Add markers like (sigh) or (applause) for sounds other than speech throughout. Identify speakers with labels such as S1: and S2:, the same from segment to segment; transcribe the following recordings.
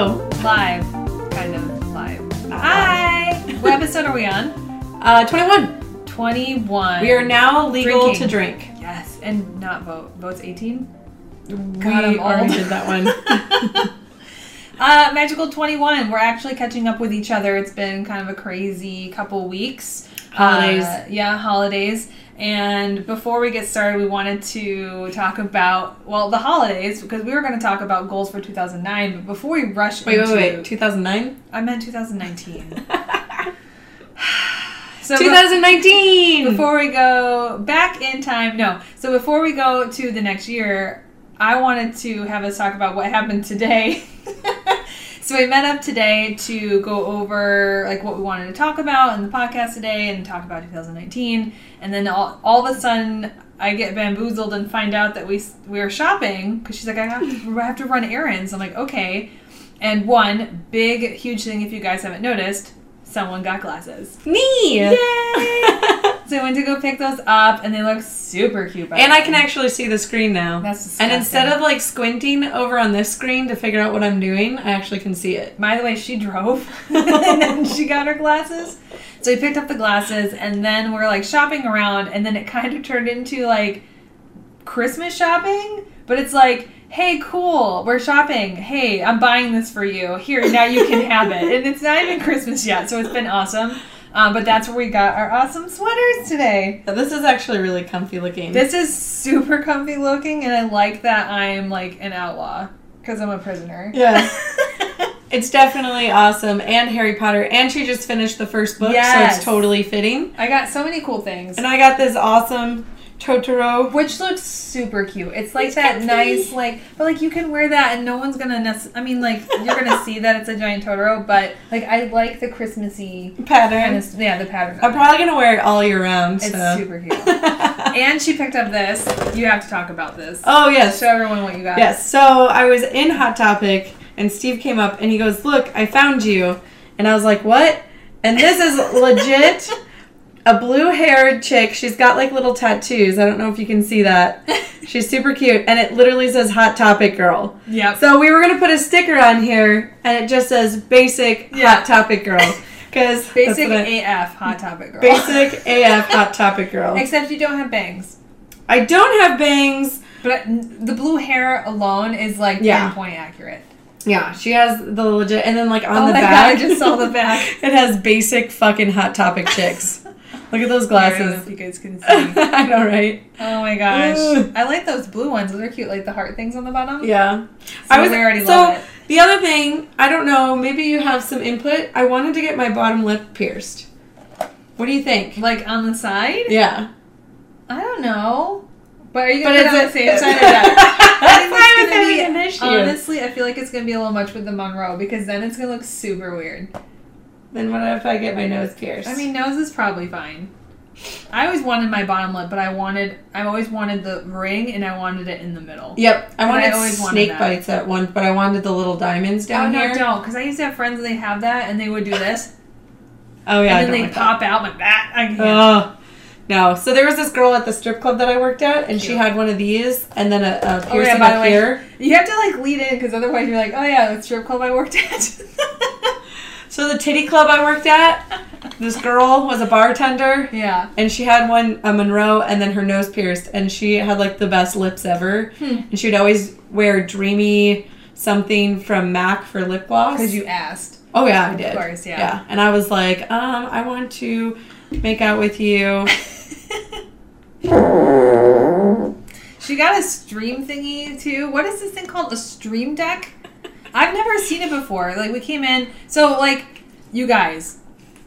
S1: Rose goes.
S2: Yay!
S1: Welcome to the.
S2: Live. Kind of live. Hi! what episode are we on?
S1: Uh, 21.
S2: 21.
S1: We are now legal
S2: Drinking.
S1: to drink.
S2: Yes, and not vote. Vote's 18?
S1: we
S2: I'm
S1: already
S2: old.
S1: did that one. (laughs) (laughs)
S2: Uh, Magical 21. We're actually catching up with each other. It's been kind of a crazy couple weeks.
S1: Holidays.
S2: Uh, yeah, holidays. And before we get started, we wanted to talk about, well, the holidays, because we were going to talk about goals for 2009. But before we rush
S1: wait,
S2: into
S1: wait, wait. 2009?
S2: I meant 2019. (laughs) (sighs) so
S1: 2019!
S2: before we go back in time, no. So before we go to the next year, I wanted to have us talk about what happened today. (laughs) so we met up today to go over like what we wanted to talk about in the podcast today and talk about 2019. And then all, all of a sudden, I get bamboozled and find out that we we were shopping because she's like, I have, to, (laughs) I have to run errands. I'm like, okay. And one big, huge thing, if you guys haven't noticed, someone got glasses.
S1: Me!
S2: Yay! (laughs) So I went to go pick those up, and they look super cute.
S1: And I can actually see the screen now.
S2: That's disgusting.
S1: and instead of like squinting over on this screen to figure out what I'm doing, I actually can see it.
S2: By the way, she drove, (laughs) (laughs) and then she got her glasses. So we picked up the glasses, and then we're like shopping around, and then it kind of turned into like Christmas shopping. But it's like, hey, cool, we're shopping. Hey, I'm buying this for you. Here, now you can have it. And it's not even Christmas yet, so it's been awesome. Um, but that's where we got our awesome sweaters today.
S1: This is actually really comfy looking.
S2: This is super comfy looking, and I like that I'm like an outlaw because I'm a prisoner.
S1: Yeah. (laughs) It's definitely awesome. And Harry Potter. And she just finished the first book, so it's totally fitting.
S2: I got so many cool things.
S1: And I got this awesome Totoro.
S2: Which looks super cute. It's like
S1: It's
S2: that
S1: comfy.
S2: nice, like, but like you can wear that and no one's gonna. Nec- I mean, like you're gonna see that it's a giant Totoro, but like I like the Christmassy kind
S1: pattern.
S2: of, yeah, the pattern.
S1: I'm probably gonna wear it all year round.
S2: It's
S1: so.
S2: super cute. (laughs) and she picked up this. You have to talk about this.
S1: oh yes,
S2: Show everyone what you got.
S1: yes. So I was in Hot Topic, and Steve came up and he goes, "Look, I found you," and I was like, "What?" And this is (laughs) legit. A blue-haired chick. She's got like little tattoos. I don't know if you can see that. (laughs) She's super cute, and it literally says "Hot Topic Girl."
S2: Yep.
S1: So we were gonna put a sticker on here, and it just says "Basic
S2: Yeah.
S1: Hot Topic Girl" (laughs) because
S2: Basic AF hot topic girl.
S1: basic (laughs) AF Hot Topic Girl.
S2: Except you don't have bangs.
S1: I don't have bangs.
S2: But the blue hair alone is like
S1: Yeah.
S2: pinpoint accurate.
S1: Yeah, she has the legit, and then like on
S2: oh
S1: the back,
S2: god, I just saw the back.
S1: it has basic fucking Hot Topic chicks. Look at those
S2: I don't know
S1: glasses.
S2: if you guys can (laughs) see.
S1: I know, right?
S2: Oh my gosh. I like those blue ones. Those are cute, like the heart things on the bottom.
S1: Yeah.
S2: So was already
S1: so the other thing, I don't know. Maybe you have some input. I wanted to get my bottom lip pierced. What do you think?
S2: Like on the side?
S1: Yeah.
S2: I don't know. But are you
S1: But
S2: gonna put it on the same side or (laughs) not? (laughs) I think
S1: That's why I was having an issue.
S2: Honestly, I feel like it's gonna be a little much with the Monroe because then it's gonna look super weird.
S1: Then what if I get my nose pierced?
S2: I mean, nose is probably fine. I always wanted my bottom lip, but I wanted I've always wanted the ring and I wanted it in the middle.
S1: Yep, I
S2: And I
S1: wanted
S2: always
S1: snake
S2: that.
S1: bites at one, but I wanted the little diamonds down here.
S2: oh no,
S1: here.
S2: don't! Because I used to have friends and they have that and they would do this
S1: Oh yeah,
S2: and then they
S1: like that.
S2: pop out like that. I can't.
S1: Oh no! So there was this girl at the strip club that I worked at, and she had one of these, and then a, a
S2: Oh,
S1: piercing
S2: yeah, by the
S1: up
S2: way,
S1: here.
S2: You have to like lead in because otherwise you're like, oh yeah, the strip club I worked at. (laughs)
S1: So the titty club I worked at, (laughs) this girl was a bartender,
S2: yeah.
S1: and she had one a Monroe, and then her nose pierced, and she had like the best lips ever,
S2: Hmm.
S1: and she'd always wear dreamy something from Mac for lip gloss.
S2: Because you asked.
S1: oh yeah, I did.
S2: Of course, yeah.
S1: Yeah, and I was like, um, I want to make out with you. (laughs)
S2: She got a stream thingy too. What is this thing called? A stream deck? I've never seen it before. Like we came in, so like you guys,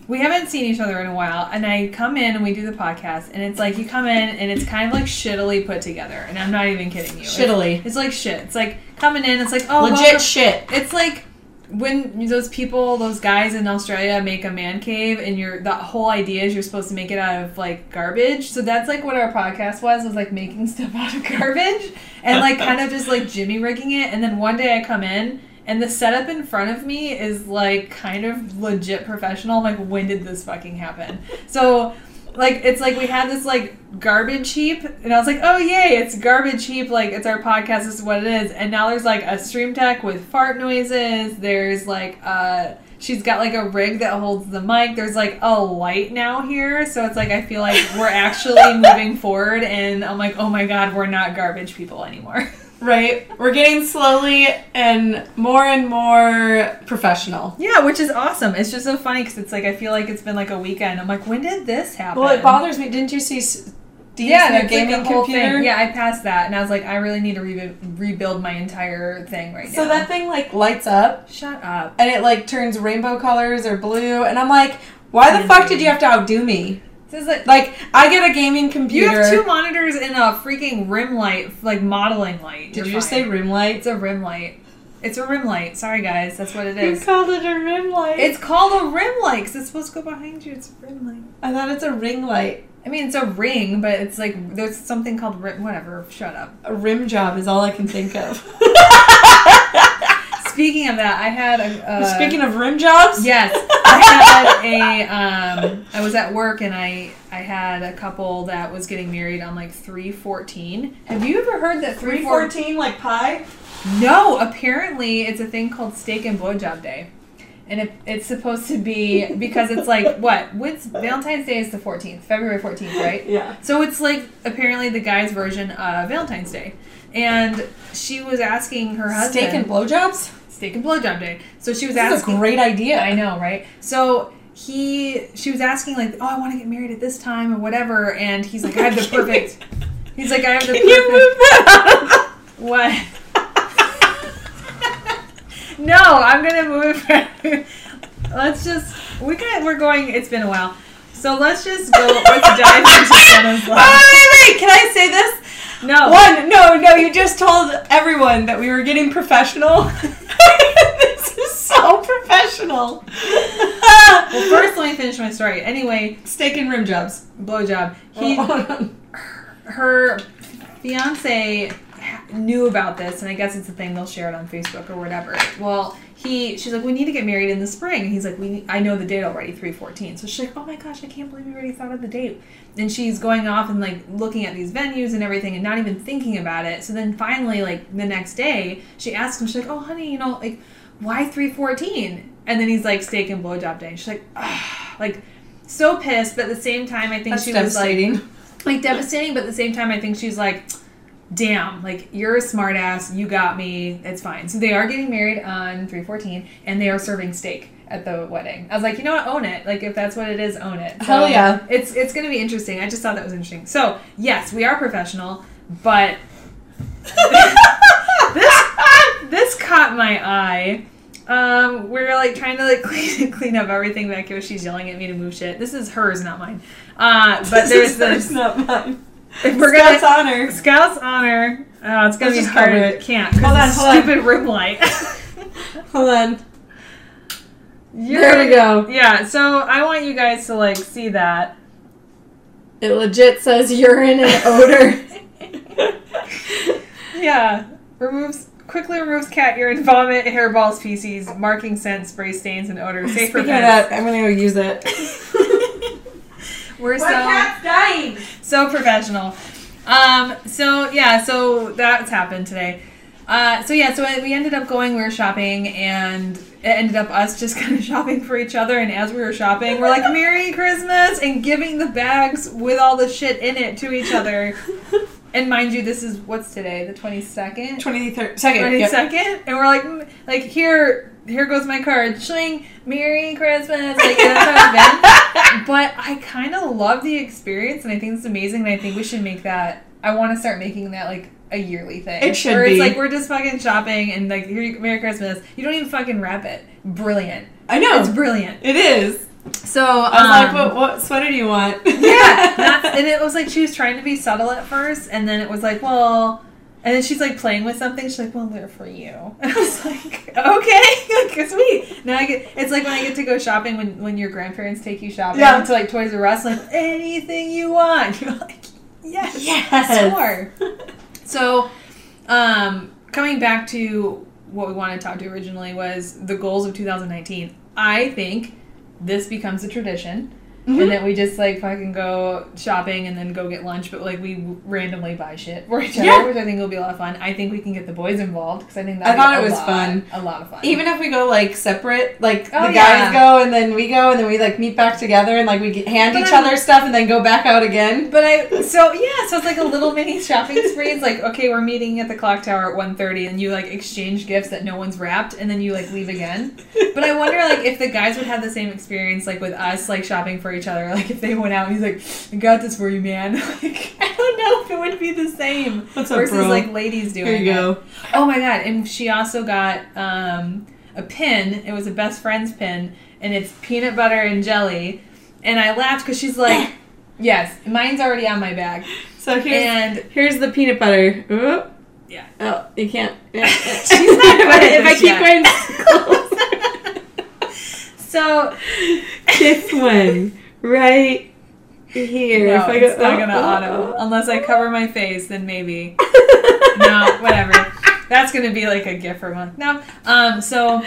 S2: we haven't seen each other in a while, and I come in and we do the podcast, and it's like you come in and it's kind of like shittily put together, and I'm not even kidding you. It's-
S1: Shittily.
S2: It's, like shit. It's like coming in. It's like oh
S1: Legit
S2: welcome-
S1: shit.
S2: It's like when those people, those guys in Australia make a man cave, and you're the whole idea is you're supposed to make it out of like garbage. So that's like what our podcast was, was like making (laughs) stuff out of garbage and like kind of just like jimmy rigging it. And then one day I come in. And the setup in front of me is like kind of legit professional. I'm like, when did this fucking happen? So like it's like we had this like garbage heap and i was like oh yay it's garbage heap. Like it's our podcast. This is what it is. And now there's like a stream deck with fart noises. There's like uh she's got like a rig that holds the mic. There's like a light now here. So it's like i feel like we're actually (laughs) moving forward. And i'm like oh my god we're not garbage people anymore (laughs)
S1: Right? We're getting slowly and more and more professional.
S2: yeah which is awesome it's just so funny because it's like i feel like it's been like a weekend i'm like when did this happen
S1: Well, it bothers me. Didn't you see Steve's
S2: yeah,
S1: new
S2: like
S1: gaming
S2: whole
S1: computer?
S2: thing. Yeah, I passed that, and I was like, I really need to re- rebuild my entire thing right
S1: So
S2: now.
S1: So that thing like lights up
S2: shut up.
S1: and it like turns rainbow colors or blue, and I'm like, why the fuck did you have to outdo me?
S2: This is like
S1: Like, I get a gaming computer.
S2: you have two monitors and a freaking rim light, like modeling light.
S1: Did
S2: You're
S1: you just say rim light?
S2: it's a rim light? It's a rim light. Sorry guys, that's what it is.
S1: You called it a rim light.
S2: It's called a rim light because it's supposed to go behind you. It's a rim light.
S1: I thought it's a ring light.
S2: I mean, it's a ring, but it's like there's something called rim. Whatever. Shut up.
S1: A rim job is all I can think of. (laughs) (laughs)
S2: Speaking of that, I had a. Uh,
S1: Speaking of rim jobs,
S2: Yes, (laughs) I had a. Um, I was at work and I I had a couple that was getting married on like three fourteen. Have you ever heard that three
S1: three
S2: fourteen?
S1: fourteen like pie.
S2: No, apparently it's a thing called steak and blowjob day, and it, it's supposed to be (laughs) because it's like what? What's Valentine's Day is the fourteenth, February fourteenth, right?
S1: Yeah.
S2: So it's like apparently the guy's version of Valentine's Day, and she was asking her husband
S1: Steak and blowjobs.
S2: Steak and blowjob day. So she was
S1: This is a
S2: asking.
S1: great idea.
S2: I know, right? So he, she was asking like, "Oh, I want to get married at this time or whatever," and he's like, "I have the perfect." He's like, "I have the
S1: Can (laughs) you
S2: perfect."
S1: move that (laughs)
S2: What? (laughs) no, I'm gonna move let's just we got we're going. It's been a while, so let's just go. Let's dive into
S1: Wait,
S2: life.
S1: wait, wait! Can I say this?
S2: No,
S1: One, no, no. You just told everyone that we were getting professional. (laughs) this is so professional.
S2: Well, first let me finish my story. Anyway,
S1: steak and rim jobs.
S2: blowjob. He,
S1: Oh,
S2: her fiance knew about this and i guess it's a thing they'll share it on facebook or whatever well he she's like we need to get married in the spring. And he's like we need, i know the date already 314 so she's like oh my gosh i can't believe we already thought of the date. And she's going off and like looking at these venues and everything and not even thinking about it. So then finally like the next day she asks him she's like oh honey you know like why 314 and then he's like steak and blowjob day. And she's like ah, like so pissed but at the same time i think
S1: That's
S2: she was like like devastating, but at the same time, I think she's like, damn, like you're a smartass, you got me, it's fine. So they are getting married on 314 and they are serving steak at the wedding. I was like, you know what, own it. Like if that's what it is, own it. So
S1: Hell yeah.
S2: It's it's gonna be interesting. I just thought that was interesting. So yes, we are professional, but (laughs) this this caught my eye. Um, we are like trying to like (laughs) clean, clean up everything back here. She's yelling at me to move shit. This is hers, not mine. Uh, but (laughs) there's
S1: This is
S2: this.
S1: not mine.
S2: We're
S1: Scout's
S2: gonna
S1: honor.
S2: Scout's honor. Oh, it's gonna
S1: Let's
S2: be hard.
S1: it.
S2: Can't
S1: Hold on, hold on.
S2: stupid rim light. (laughs)
S1: Hold on.
S2: You're-
S1: There we go.
S2: Yeah. So I want you guys to like see that.
S1: It legit says urine and odor. (laughs)
S2: Yeah. Removes quickly removes cat urine, vomit, hairballs, feces, marking scent, spray stains, and odor. Safe for
S1: Speaking of
S2: pets.
S1: that, I'm gonna go use it. (laughs)
S2: We're so
S1: dying.
S2: so professional. Um, so yeah, so that's happened today. Uh, so yeah, so we ended up going, we were shopping, and it ended up us just (laughs) kind of shopping for each other. And as we were shopping, we're like, Merry Christmas, and giving the bags with all the shit in it to each other. And mind you, this is what's today, the 22nd?
S1: Twenty third second.
S2: Twenty
S1: yep.
S2: and we're like, mm, like here, here goes my card. Shling, Merry Christmas. Like that's how it's been. But I kind of love the experience, and I think it's amazing. And I think we should make that. I want to start making that like a yearly thing.
S1: It should
S2: Where
S1: be.
S2: it's like we're just fucking shopping and like here, Merry Christmas. You don't even fucking wrap it. Brilliant.
S1: I know.
S2: It's brilliant.
S1: it is.
S2: So
S1: I was
S2: um,
S1: like, what, what sweater do you want?
S2: yeah, (laughs) and it was like she was trying to be subtle at first, and then it was like, well, and then she's like playing with something. She's like, well, they're for you. And (laughs) I was like, okay, (laughs) like sweet. Now I get. It's like when I get to go shopping when when your grandparents take you shopping
S1: Yeah.
S2: to like Toys R Us, like anything you want. (laughs) You're like, yes,
S1: Yes.
S2: sure. So, um, coming back to what we wanted to talk to originally was the goals of 2019. I think this becomes a tradition
S1: Mhm.
S2: and then we just like fucking go shopping and then go get lunch, but like we randomly buy shit for each other,
S1: Yeah.
S2: which I think will be a lot of fun. I think we can get the boys involved because I think
S1: I
S2: that
S1: thought it was fun.
S2: a lot of fun.
S1: Even if we go like separate, like
S2: Oh,
S1: the
S2: yeah.
S1: guys go and then we go and then we like meet back together and like we get, hand
S2: But
S1: each
S2: I'm-
S1: other stuff and then go back out again.
S2: But I so yeah, so it's like a little mini shopping spree. It's like okay, we're meeting at the clock tower at 1.30 and you like exchange gifts that no one's wrapped and then you like leave again. But I wonder like if the guys would have the same experience like with us like shopping for each other. Like if they went out and he's like, I got this for you, man. (laughs) Like I don't know if it would be the same
S1: What's up,
S2: versus
S1: bro?
S2: like ladies doing
S1: Here you
S2: it.
S1: go.
S2: Oh my god! And she also got um, a pin. It was a best friend's pin, and it's peanut butter and jelly. And I laughed because she's like, (laughs) "Yes, mine's already on my bag."
S1: So here's
S2: And
S1: here's the peanut butter. Ooh.
S2: Yeah.
S1: Oh, you can't. (laughs) Yeah.
S2: She's not good
S1: if I keep going
S2: so
S1: this one right here.
S2: no,
S1: if I
S2: it's not
S1: oh,
S2: gonna
S1: oh,
S2: auto
S1: oh.
S2: unless I cover my face. Then maybe (laughs) no, whatever. That's gonna be like a gift for a month. No, um, so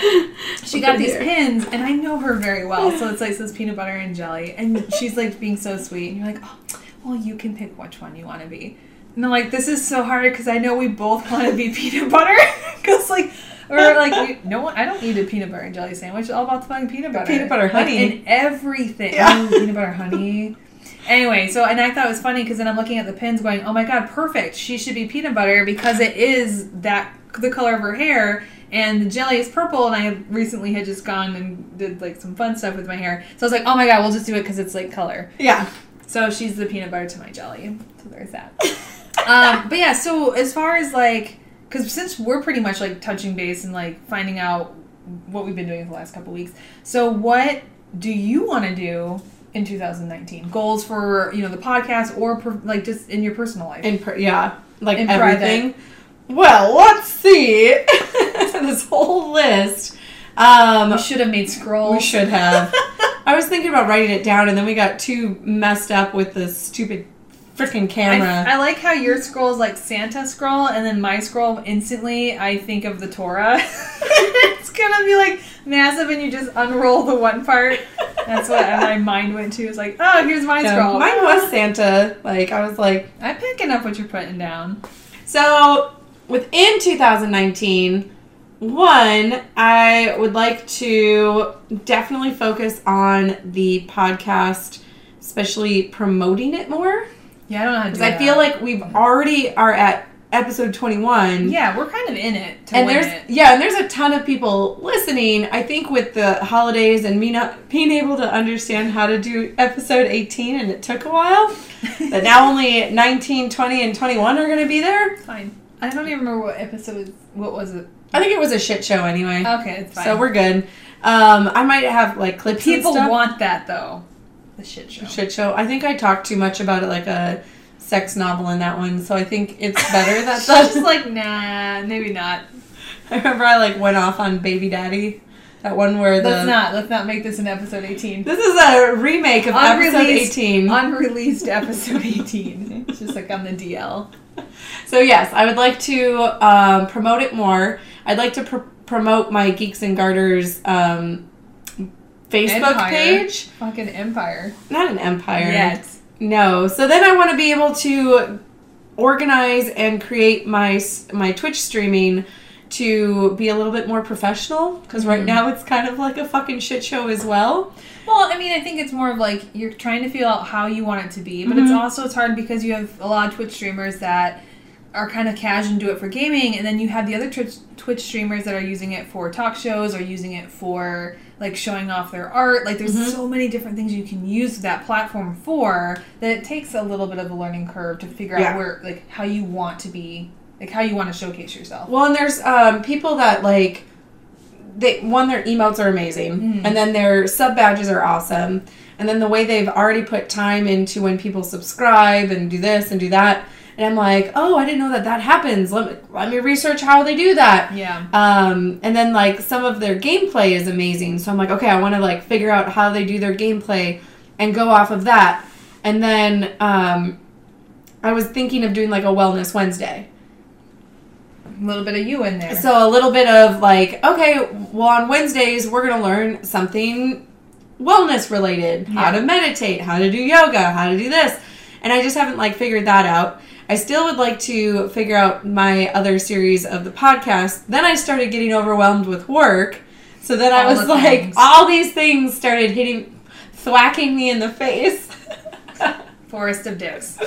S2: she got these pins, and I know her very well. So it's like says peanut butter and jelly, and she's like being so sweet, and you're like, oh, well, you can pick which one you want to be. And I'm like, this is so hard because I know we both want to be peanut butter, (laughs) because like. Or like we, no one, I don't eat a peanut butter and jelly sandwich. It's all about the fucking peanut butter,
S1: Peanut butter,
S2: Like,
S1: honey.
S2: in everything.
S1: Yeah.
S2: Ooh, peanut butter, honey. Anyway, so and I thought it was funny because then I'm looking at the pins, going, "Oh my god, perfect! She should be peanut butter because it is that the color of her hair, and the jelly is purple." And I recently had just gone and did like some fun stuff with my hair, so I was like, "Oh my god, we'll just do it because it's like color."
S1: Yeah.
S2: So she's the peanut butter to my jelly. So there's that. (laughs) um, but yeah, so as far as like, because since we're pretty much like touching base and like finding out what we've been doing for the last couple weeks, so what do you want to do in 2019? Goals for you know the podcast or per, like just in your personal life?
S1: In per- yeah, like
S2: In private.
S1: everything. Well, let's see. (laughs) this whole list. Um,
S2: we should have made scrolls.
S1: we should have. (laughs) I was thinking about writing it down, and then we got too messed up with the stupid freaking camera.
S2: I, I like how your scroll is like Santa scroll, and then my scroll instantly I think of the Torah. (laughs) it's gonna be like massive, and you just unroll the one part. That's what my mind went to. It's like, oh, here's my
S1: Yeah,
S2: scroll.
S1: mine was Santa. Like I was like,
S2: I'm picking up what you're putting down.
S1: so within 2019, one, I would like to definitely focus on the podcast, especially promoting it more.
S2: Yeah, I don't know how to do it
S1: Because I feel like we've already are at episode 21.
S2: yeah, we're kind of in it to
S1: and there's
S2: it.
S1: yeah, and there's a ton of people listening. I think with the holidays and me not being able to understand how to do episode 18, and it took a while. but now (laughs) only 19, 20, and 21 are going to be there.
S2: Fine. I don't even remember what episode. What was it?
S1: I think it was a shit show anyway.
S2: Okay, it's fine.
S1: so we're good. Um, I might have like clips.
S2: people
S1: and stuff.
S2: want that though. The shit show.
S1: shit show. I think I talked too much about it, like a sex novel in that one. So I think it's better that (laughs) that's
S2: like, nah, maybe not. (laughs)
S1: I remember I like went off on Baby Daddy. That one where the
S2: Let's not. Let's not make this an episode 18.
S1: This is a remake of episode
S2: Unreleased-
S1: 18. (laughs)
S2: Unreleased episode 18. It's just like on the DL.
S1: so yes, I would like to um, promote it more. I'd like to pr- promote my Geeks and Garters um, Facebook
S2: Empire.
S1: page.
S2: Fucking Empire.
S1: Not an empire.
S2: Yet.
S1: No. So then I want to be able to organize and create my my Twitch streaming to be a little bit more professional because right
S2: Mhm.
S1: now it's kind of like a fucking shit show as well.
S2: Well, I mean, I think it's more of like you're trying to feel out how you want it to be, but it's
S1: Mhm.
S2: also it's hard because you have a lot of Twitch streamers that are kind of casual and do it for gaming, and then you have the other Twitch, Twitch streamers that are using it for talk shows or using it for like showing off their art. Like, there's
S1: Mhm.
S2: so many different things you can use that platform for that it takes a little bit of a learning curve to figure
S1: Yeah.
S2: out where like how you want to be, like how you want to showcase yourself.
S1: Well, and there's um, people that like they one their emotes are amazing,
S2: Mhm.
S1: and then their sub badges are awesome, and then the way they've already put time into when people subscribe and do this and do that, and I'm like, oh, I didn't know that that happens. Let me let me research how they do that.
S2: Yeah.
S1: Um, and then like some of their gameplay is amazing, so I'm like, okay, I want to like figure out how they do their gameplay and go off of that, and then um, I was thinking of doing like a wellness Wednesday.
S2: A little bit of you in there.
S1: So a little bit of like, okay, well on Wednesdays we're gonna learn something wellness related, how
S2: Yeah.
S1: to meditate, how to do yoga, how to do this. And I just haven't like figured that out. I still would like to figure out my other series of the podcast. Then I started getting overwhelmed with work. So then I was like,
S2: things.
S1: all these things started hitting, thwacking me in the face. (laughs)
S2: Forest of Dicks.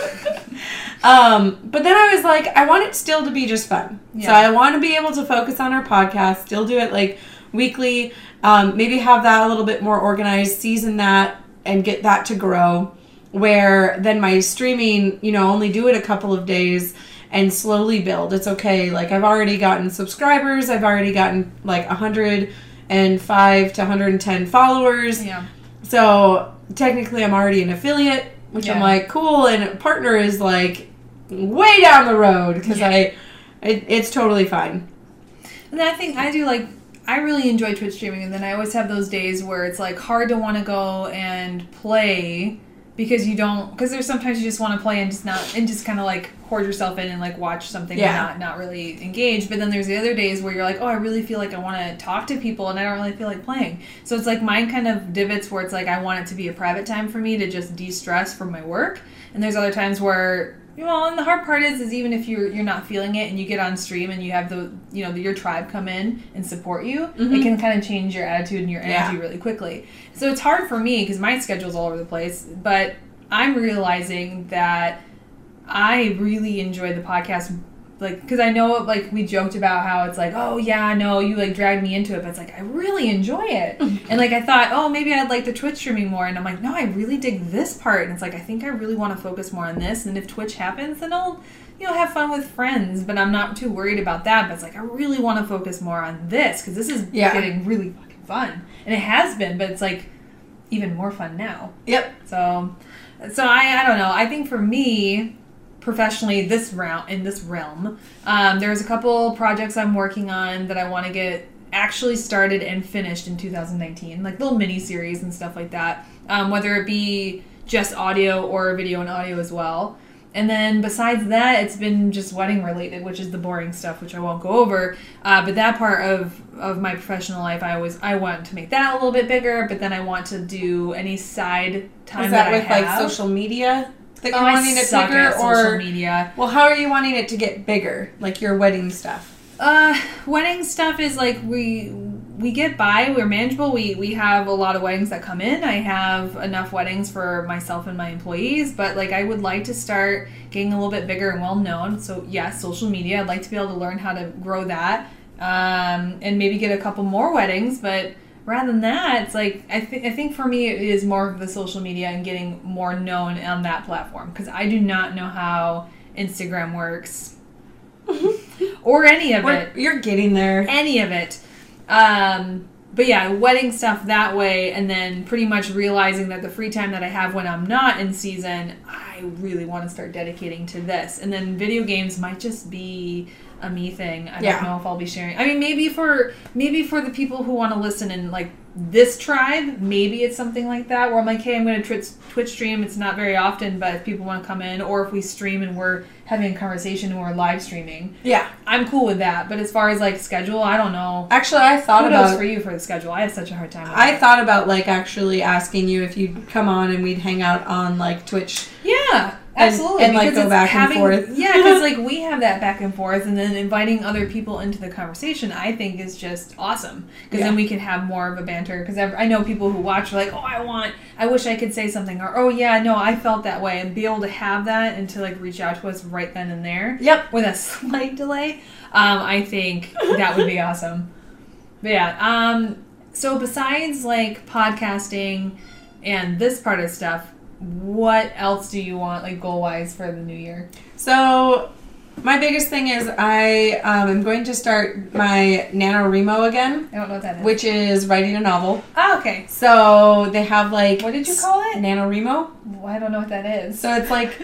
S1: Um, but then I was like, I want it still to be just fun. So I want to be able to focus on our podcast, still do it like weekly, um, maybe have that a little bit more organized, season that, and get that to grow. Where then my streaming, you know, only do it a couple of days and slowly build. It's okay. Like I've already gotten subscribers, I've already gotten like 105 to 110 followers.
S2: Yeah.
S1: So technically, I'm already an affiliate, which I'm like cool, and partner is like way down the road because
S2: Yeah.
S1: I, it, it's totally fine.
S2: And I think I do like I really enjoy Twitch streaming, and then I always have those days where it's like hard to want to go and play because you don't because there's sometimes you just want to play and just not and just kind of like hoard yourself in and like watch something
S1: Yeah.
S2: and not not really engage. But then there's the other days where you're like, oh, I really feel like I want to talk to people and I don't really feel like playing. So it's like mine kind of divots where it's like I want it to be a private time for me to just de stress from my work, and there's other times where well, and the hard part is, is even if you're you're not feeling it, and you get on stream and you have the you know the, your tribe come in and support you, it
S1: Mhm.
S2: can kind of change your attitude and your
S1: Yeah.
S2: energy really quickly. So it's hard for me because my schedule's all over the place. But I'm realizing that I really enjoy the podcast. Like, because I know, like, we joked about how it's like, oh, yeah, no, you, like, dragged me into it. But it's like, I really enjoy it. and, like, I thought, oh, maybe I'd like the Twitch streaming more. And I'm like, no, I really dig this part. And it's like, I think I really want to focus more on this. And if Twitch happens, then I'll, you know, have fun with friends. But I'm not too worried about that. But it's like, I really want to focus more on this because this is
S1: Yeah.
S2: getting really fucking fun. And it has been, but it's like even more fun now.
S1: Yep.
S2: So, so I, I don't know. I think for me, professionally, this round in this realm, um, there's a couple projects I'm working on that I want to get actually started and finished in 2019, like little mini series and stuff like that. Um, whether it be just audio or video and audio as well. And then besides that, it's been just wedding related, which is the boring stuff, which I won't go over. Uh, but that part of of my professional life, I always I want to make that a little bit bigger. But then I want to do any side time
S1: Is that
S2: I
S1: with like social media that
S2: Oh,
S1: you're
S2: I
S1: wanting it bigger, or
S2: media.
S1: well, how are you wanting it to get bigger? Like your wedding stuff.
S2: Uh, wedding stuff is like we we get by. We're manageable. We we have a lot of weddings that come in. I have enough weddings for myself and my employees. But like I would like to start getting a little bit bigger and well known. So yes, social media. I'd like to be able to learn how to grow that. Um, and maybe get a couple more weddings. But rather than that, it's like I think I think for me it is more of the social media and getting more known on that platform because I do not know how Instagram works (laughs) or any of it
S1: We're, you're getting there.
S2: any of it. Um, but yeah, wedding stuff that way, and then pretty much realizing that the free time that I have when I'm not in season, I really want to start dedicating to this. And then video games might just be a me thing. I
S1: Yeah.
S2: don't know if I'll be sharing. I mean, maybe for maybe for the people who want to listen in like this tribe, maybe it's something like that where I'm like, hey, I'm going to Twitch, Twitch stream. It's not very often, but if people want to come in, or if we stream and we're having a conversation and we're live streaming,
S1: Yeah.
S2: I'm cool with that. But as far as like schedule, I don't know.
S1: Actually, I thought
S2: Kudos
S1: about
S2: for you for the schedule. I have such a hard time.
S1: I
S2: that.
S1: thought about like actually asking you if you'd come on and we'd hang out on like Twitch.
S2: yeah,
S1: And-
S2: absolutely.
S1: and, like,
S2: because
S1: go back and
S2: having,
S1: forth. (laughs)
S2: yeah, because like we have that back and forth, and then inviting other people into the conversation, I think is just awesome. Because
S1: Yeah.
S2: then we can have more of a banter. Because I know people who watch are like, oh, I want, I wish I could say something, or oh yeah, no, I felt that way, and be able to have that and to like reach out to us right then and there.
S1: Yep.
S2: with a (laughs) slight delay, um, I think that would be (laughs) awesome. But yeah, um, so besides like podcasting and this part of stuff, what else do you want like goal wise for the new year?
S1: So my biggest thing is I um, am going to start my NaNoWriMo again,
S2: I don't know what that is.
S1: which is writing a novel.
S2: oh, okay.
S1: So they have like
S2: What did you call it?
S1: NaNoWriMo.
S2: Well, I don't know what that is.
S1: So it's like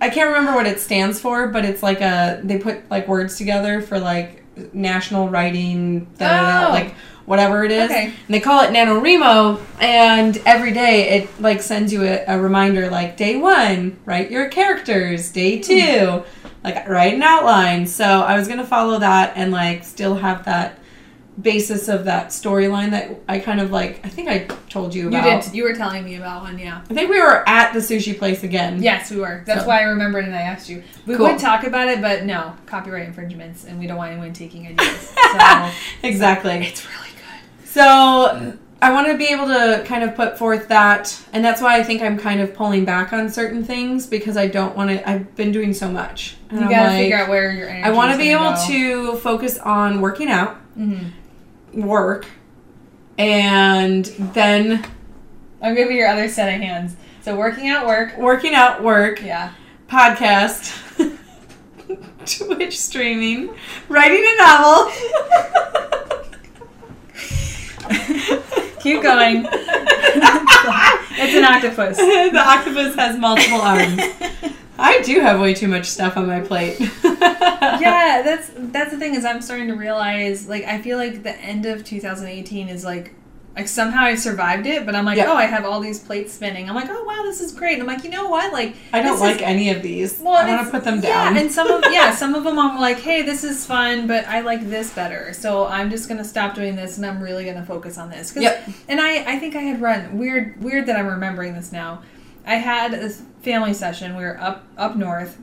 S1: I can't remember what it stands for, but it's like a they put like words together for like national writing,
S2: Oh.
S1: like whatever it is.
S2: Okay.
S1: And they call it NaNoWriMo, and every day it like sends you a, a reminder like day one, write your characters, day hmm. two, like write an outline. So I was gonna follow that and like still have that basis of that storyline that I kind of like. I think I told you about.
S2: You did. You were telling me about one, yeah.
S1: I think we were at the sushi place again.
S2: Yes, we were. That's
S1: So-
S2: why I remembered and I asked you. We
S1: Cool.
S2: would talk about it, but no, copyright infringements, and we don't want anyone taking (laughs) ideas. So
S1: exactly.
S2: it's really.
S1: So I want to be able to kind of put forth that, and that's why I think I'm kind of pulling back on certain things because I don't want to. I've been doing so much. And
S2: You
S1: I'm
S2: gotta
S1: like,
S2: figure out where your energy. Is.
S1: I want to be able to focus on working out,
S2: hmm
S1: work, and then
S2: I'm gonna be your other set of hands. So working out work.
S1: working out, work,
S2: Yeah.
S1: podcast, (laughs) Twitch streaming, writing a novel. (laughs)
S2: Keep going. (laughs) it's an octopus.
S1: the octopus has multiple arms. I do have way too much stuff on my plate. (laughs)
S2: yeah, that's that's the thing is I'm starting to realize like I feel like the end of 2018 is like like somehow I survived it, but I'm like,
S1: Yeah.
S2: oh, I have all these plates spinning. I'm like, oh wow, this is great. And I'm like, you know what? Like
S1: I don't like
S2: is-
S1: any of these.
S2: Well,
S1: I want to put them down.
S2: Yeah, and some of yeah, (laughs) some of them I'm like, hey, this is fun, but I like this better. So I'm just gonna stop doing this, and I'm really gonna focus on this.
S1: Yep.
S2: And I I think I had run weird weird that I'm remembering this now. I had a family session. We were up up north,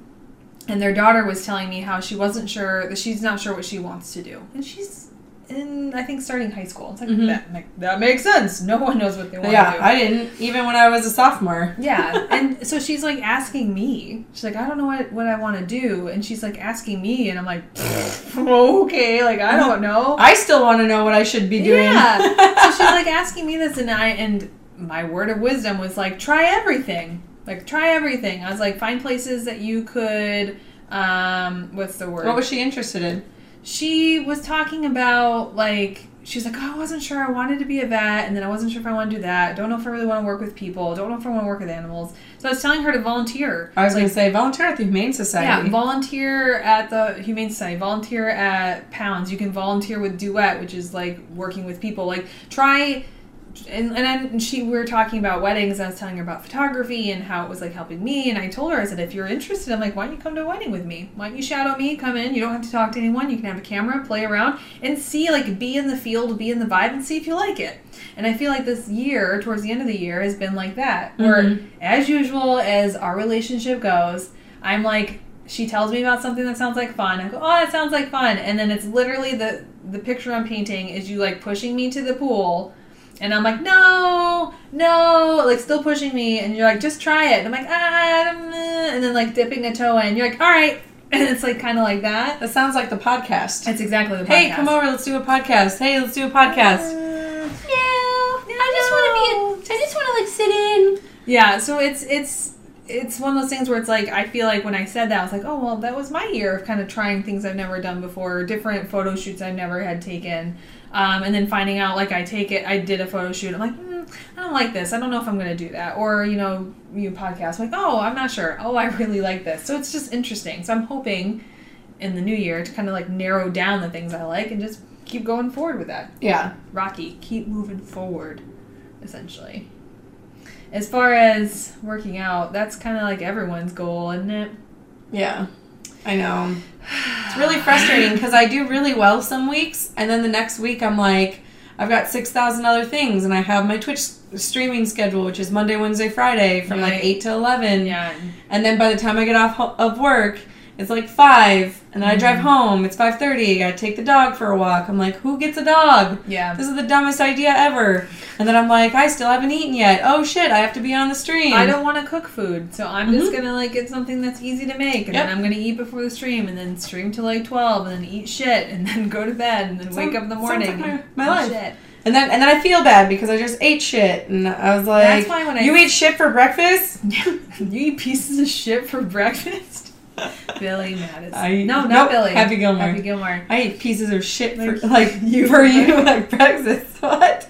S2: and their daughter was telling me how she wasn't sure that she's not sure what she wants to do, and she's in I think starting high school. It's like
S1: Mhm.
S2: that like, that makes sense. No one knows what they want
S1: yeah,
S2: to do.
S1: I didn't even when I was a sophomore.
S2: Yeah, (laughs) and so she's like asking me. She's like, I don't know what, what I want to do, and she's like asking me, and I'm like, (laughs) okay, like I don't know.
S1: I still want to know what I should be doing.
S2: Yeah. (laughs) so she's like asking me this, and I and my word of wisdom was like, try everything. Like try everything. I was like, find places that you could. Um, what's the word?
S1: what was she interested in?
S2: She was talking about like she's like oh, i wasn't sure. I wanted to be a vet and then i wasn't sure if i want to do that. Don't know if i really want to work with people. Don't know if i want to work with animals. So i was telling her to volunteer.
S1: I was
S2: like
S1: going to say volunteer at the Humane Society.
S2: yeah volunteer at the humane society. Volunteer at pounds. You can volunteer with duet which is like working with people. Like try and, and then she we were talking about weddings i was telling her about photography and how it was like helping me and i told her i said if you're interested i'm like why don't you come to a wedding with me why don't you shadow me come in you don't have to talk to anyone you can have a camera play around and see like be in the field be in the vibe and see if you like it and i feel like this year towards the end of the year has been like that where
S1: Mhm.
S2: as usual as our relationship goes i'm like she tells me about something that sounds like fun. I go, oh, that sounds like fun, and then it's literally the the picture I'm painting is you like pushing me to the pool, and I'm like, no, no, like still pushing me, and you're like, just try it, and I'm like, ah, I don't and then like dipping a toe in, you're like, all right, (laughs) and it's like kind of like that.
S1: that sounds like the podcast.
S2: It's exactly the podcast.
S1: Hey, come over. Let's do a podcast. Hey, let's do a podcast.
S2: Uh,
S3: No, I just want to be. A, I just want to like sit in.
S2: Yeah, so it's it's it's one of those things where it's like I feel like when I said that I was like, oh well, that was my year of kind of trying things I've never done before, different photo shoots I've never had taken, um, and then finding out like I take it, I did a photo shoot, I'm like, mm, I don't like this, I don't know if I'm gonna do that, or you know, you podcast, I'm like, oh, I'm not sure, oh, I (laughs) really like this, so it's just interesting. So I'm hoping in the new year to kind of like narrow down the things I like and just keep going forward with that.
S1: Yeah.
S2: Rocky, keep moving forward, essentially. As far as working out, that's kind of like everyone's goal, isn't it?
S1: Yeah. I know. It's really frustrating because I do really well some weeks, and then the next week I'm like, I've got 6,000 other things, and I have my Twitch streaming schedule, which is Monday, Wednesday, Friday from
S2: Right.
S1: like 8 to 11.
S2: Yeah.
S1: And then by the time I get off of work, it's like 5, and then I drive
S2: Mm-hmm.
S1: home. It's 5.30. I take the dog for a walk. I'm like, who gets a dog?
S2: Yeah.
S1: This is the dumbest idea ever. And then I'm like, I still haven't eaten yet. Oh shit, I have to be on the stream.
S2: I don't want to cook food, so I'm just
S1: Mhm.
S2: gonna like get something that's easy to make, and
S1: Yep.
S2: then I'm gonna eat before the stream, and then stream till like twelve, and then eat shit, and then go to bed, and then
S1: Sounds-
S2: wake up in the morning.
S1: like my- my life.
S2: Shit.
S1: And then and then I feel bad because I just ate shit, and I was like,
S2: That's why when I
S1: "You eat shit for breakfast?" (laughs)
S2: you eat pieces of shit for breakfast. (laughs) Billy Madison.
S1: I-
S2: no, not
S1: nope,
S2: Billy.
S1: Happy Gilmore.
S2: Happy Gilmore.
S1: I eat pieces of shit for
S2: Like,
S1: like (laughs)
S2: you-
S1: for you like breakfast. (laughs) What?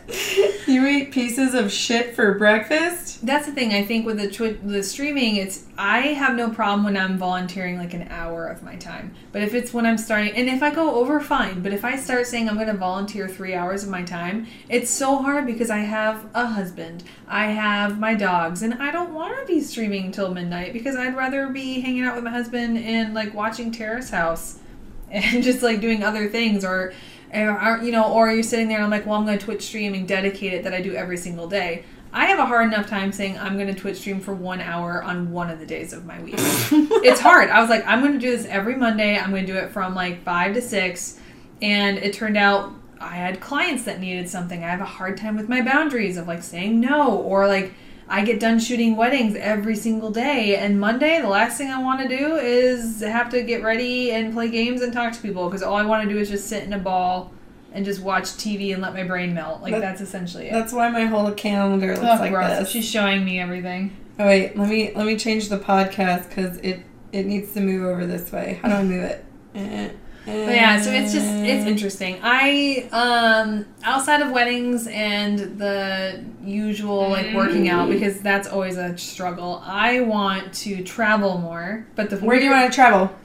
S1: You eat pieces of shit for breakfast?
S2: That's the thing. I think with the twi- the streaming, it's I have no problem when I'm volunteering like an hour of my time. But if it's when I'm starting, and if I go over, fine. But if I start saying I'm going to volunteer three hours of my time, it's so hard because I have a husband, I have my dogs, and I don't want to be streaming till midnight because I'd rather be hanging out with my husband and like watching Terrace House (laughs) and just like doing other things or aren't you know, or you're sitting there and I'm like, well, I'm going to Twitch stream and dedicate it that I do every single day. I have a hard enough time saying I'm going to Twitch stream for one hour on one of the days of my week. (laughs) it's hard. I was like, I'm going to do this every Monday. I'm going to do it from like five to six, and it turned out I had clients that needed something. I have a hard time with my boundaries of like saying no or like I get done shooting weddings every single day, and Monday, the last thing I want to do is have to get ready and play games and talk to people because all I want to do is just sit in a ball and just watch TV and let my brain melt. Like
S1: That-
S2: that's essentially it.
S1: That's why my whole calendar looks
S2: Oh,
S1: like
S2: gross.
S1: this.
S2: She's showing me everything.
S1: Oh wait, let me let me change the podcast because it it needs to move over this way. How do I move it? Eh.
S2: But yeah, so it's just it's interesting. I um outside of weddings and the usual like working out because that's always a struggle. I want to travel more, but the
S1: Where do you want to travel?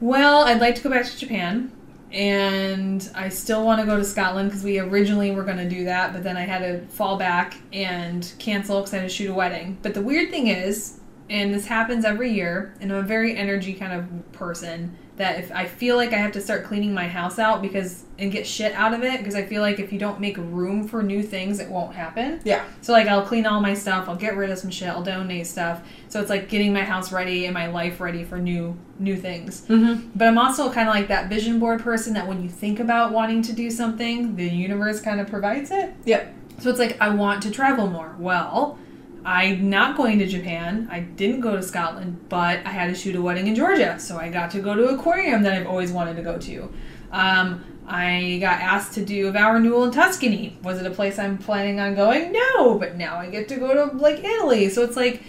S2: Well, I'd like to go back to Japan, and I still want to go to Scotland because we originally were going to do that, but then I had to fall back and cancel because I had to shoot a wedding. But the weird thing is, and this happens every year, and I'm a very energy kind of person that if I feel like I have to start cleaning my house out because and get shit out of it because I feel like if you don't make room for new things, it won't happen.
S1: Yeah.
S2: So like I'll clean all my stuff, I'll get rid of some shit, I'll donate stuff. So it's like getting my house ready and my life ready for new new things.
S1: Mm-hmm.
S2: But I'm also kind of like that vision board person that when you think about wanting to do something, the universe kind of provides it.
S1: Yep.
S2: So it's like I want to travel more. Well, I'm not going to Japan. I didn't go to Scotland, but I had to shoot a wedding in Georgia, so I got to go to an aquarium that I've always wanted to go to. Um, I got asked to do a vow renewal in Tuscany. Was it a place I'm planning on going? No, but now I get to go to like Italy. So it's like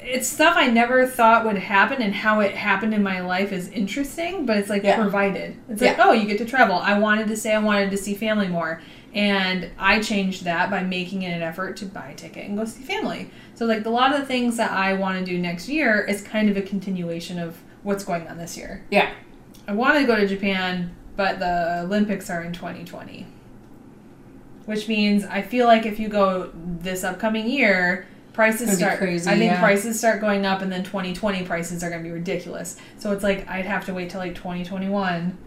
S2: it's stuff I never thought would happen, and how it happened in my life is interesting. But it's like
S1: Yeah.
S2: provided. It's like oh, you get to travel. I wanted to say I wanted to see family more. And I changed that by making it an effort to buy a ticket and go see family. So, like, a lot of the things that I want to do next year is kind of a continuation of what's going on this year.
S1: Yeah.
S2: I want to go to Japan, but the Olympics are in 2020. Which means I feel like if you go this upcoming year, prices start
S1: crazy,
S2: I think
S1: yeah.
S2: prices start going up and then 2020 prices are going to be ridiculous. So it's like I'd have to wait till like 2021.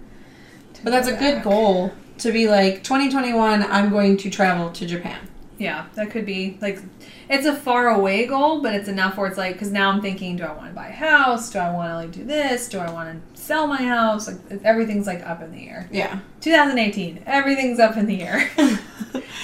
S2: to
S1: But that's
S2: go
S1: a good goal to be like 2021. I'm going to travel to Japan.
S2: Yeah, that could be like it's a far away goal, but it's enough where it's like because now I'm thinking, do I want to buy a house? Do I want to like do this? Do I want to sell my house? Like everything's like up in the air.
S1: Yeah.
S2: 2018, everything's up in the air. (laughs)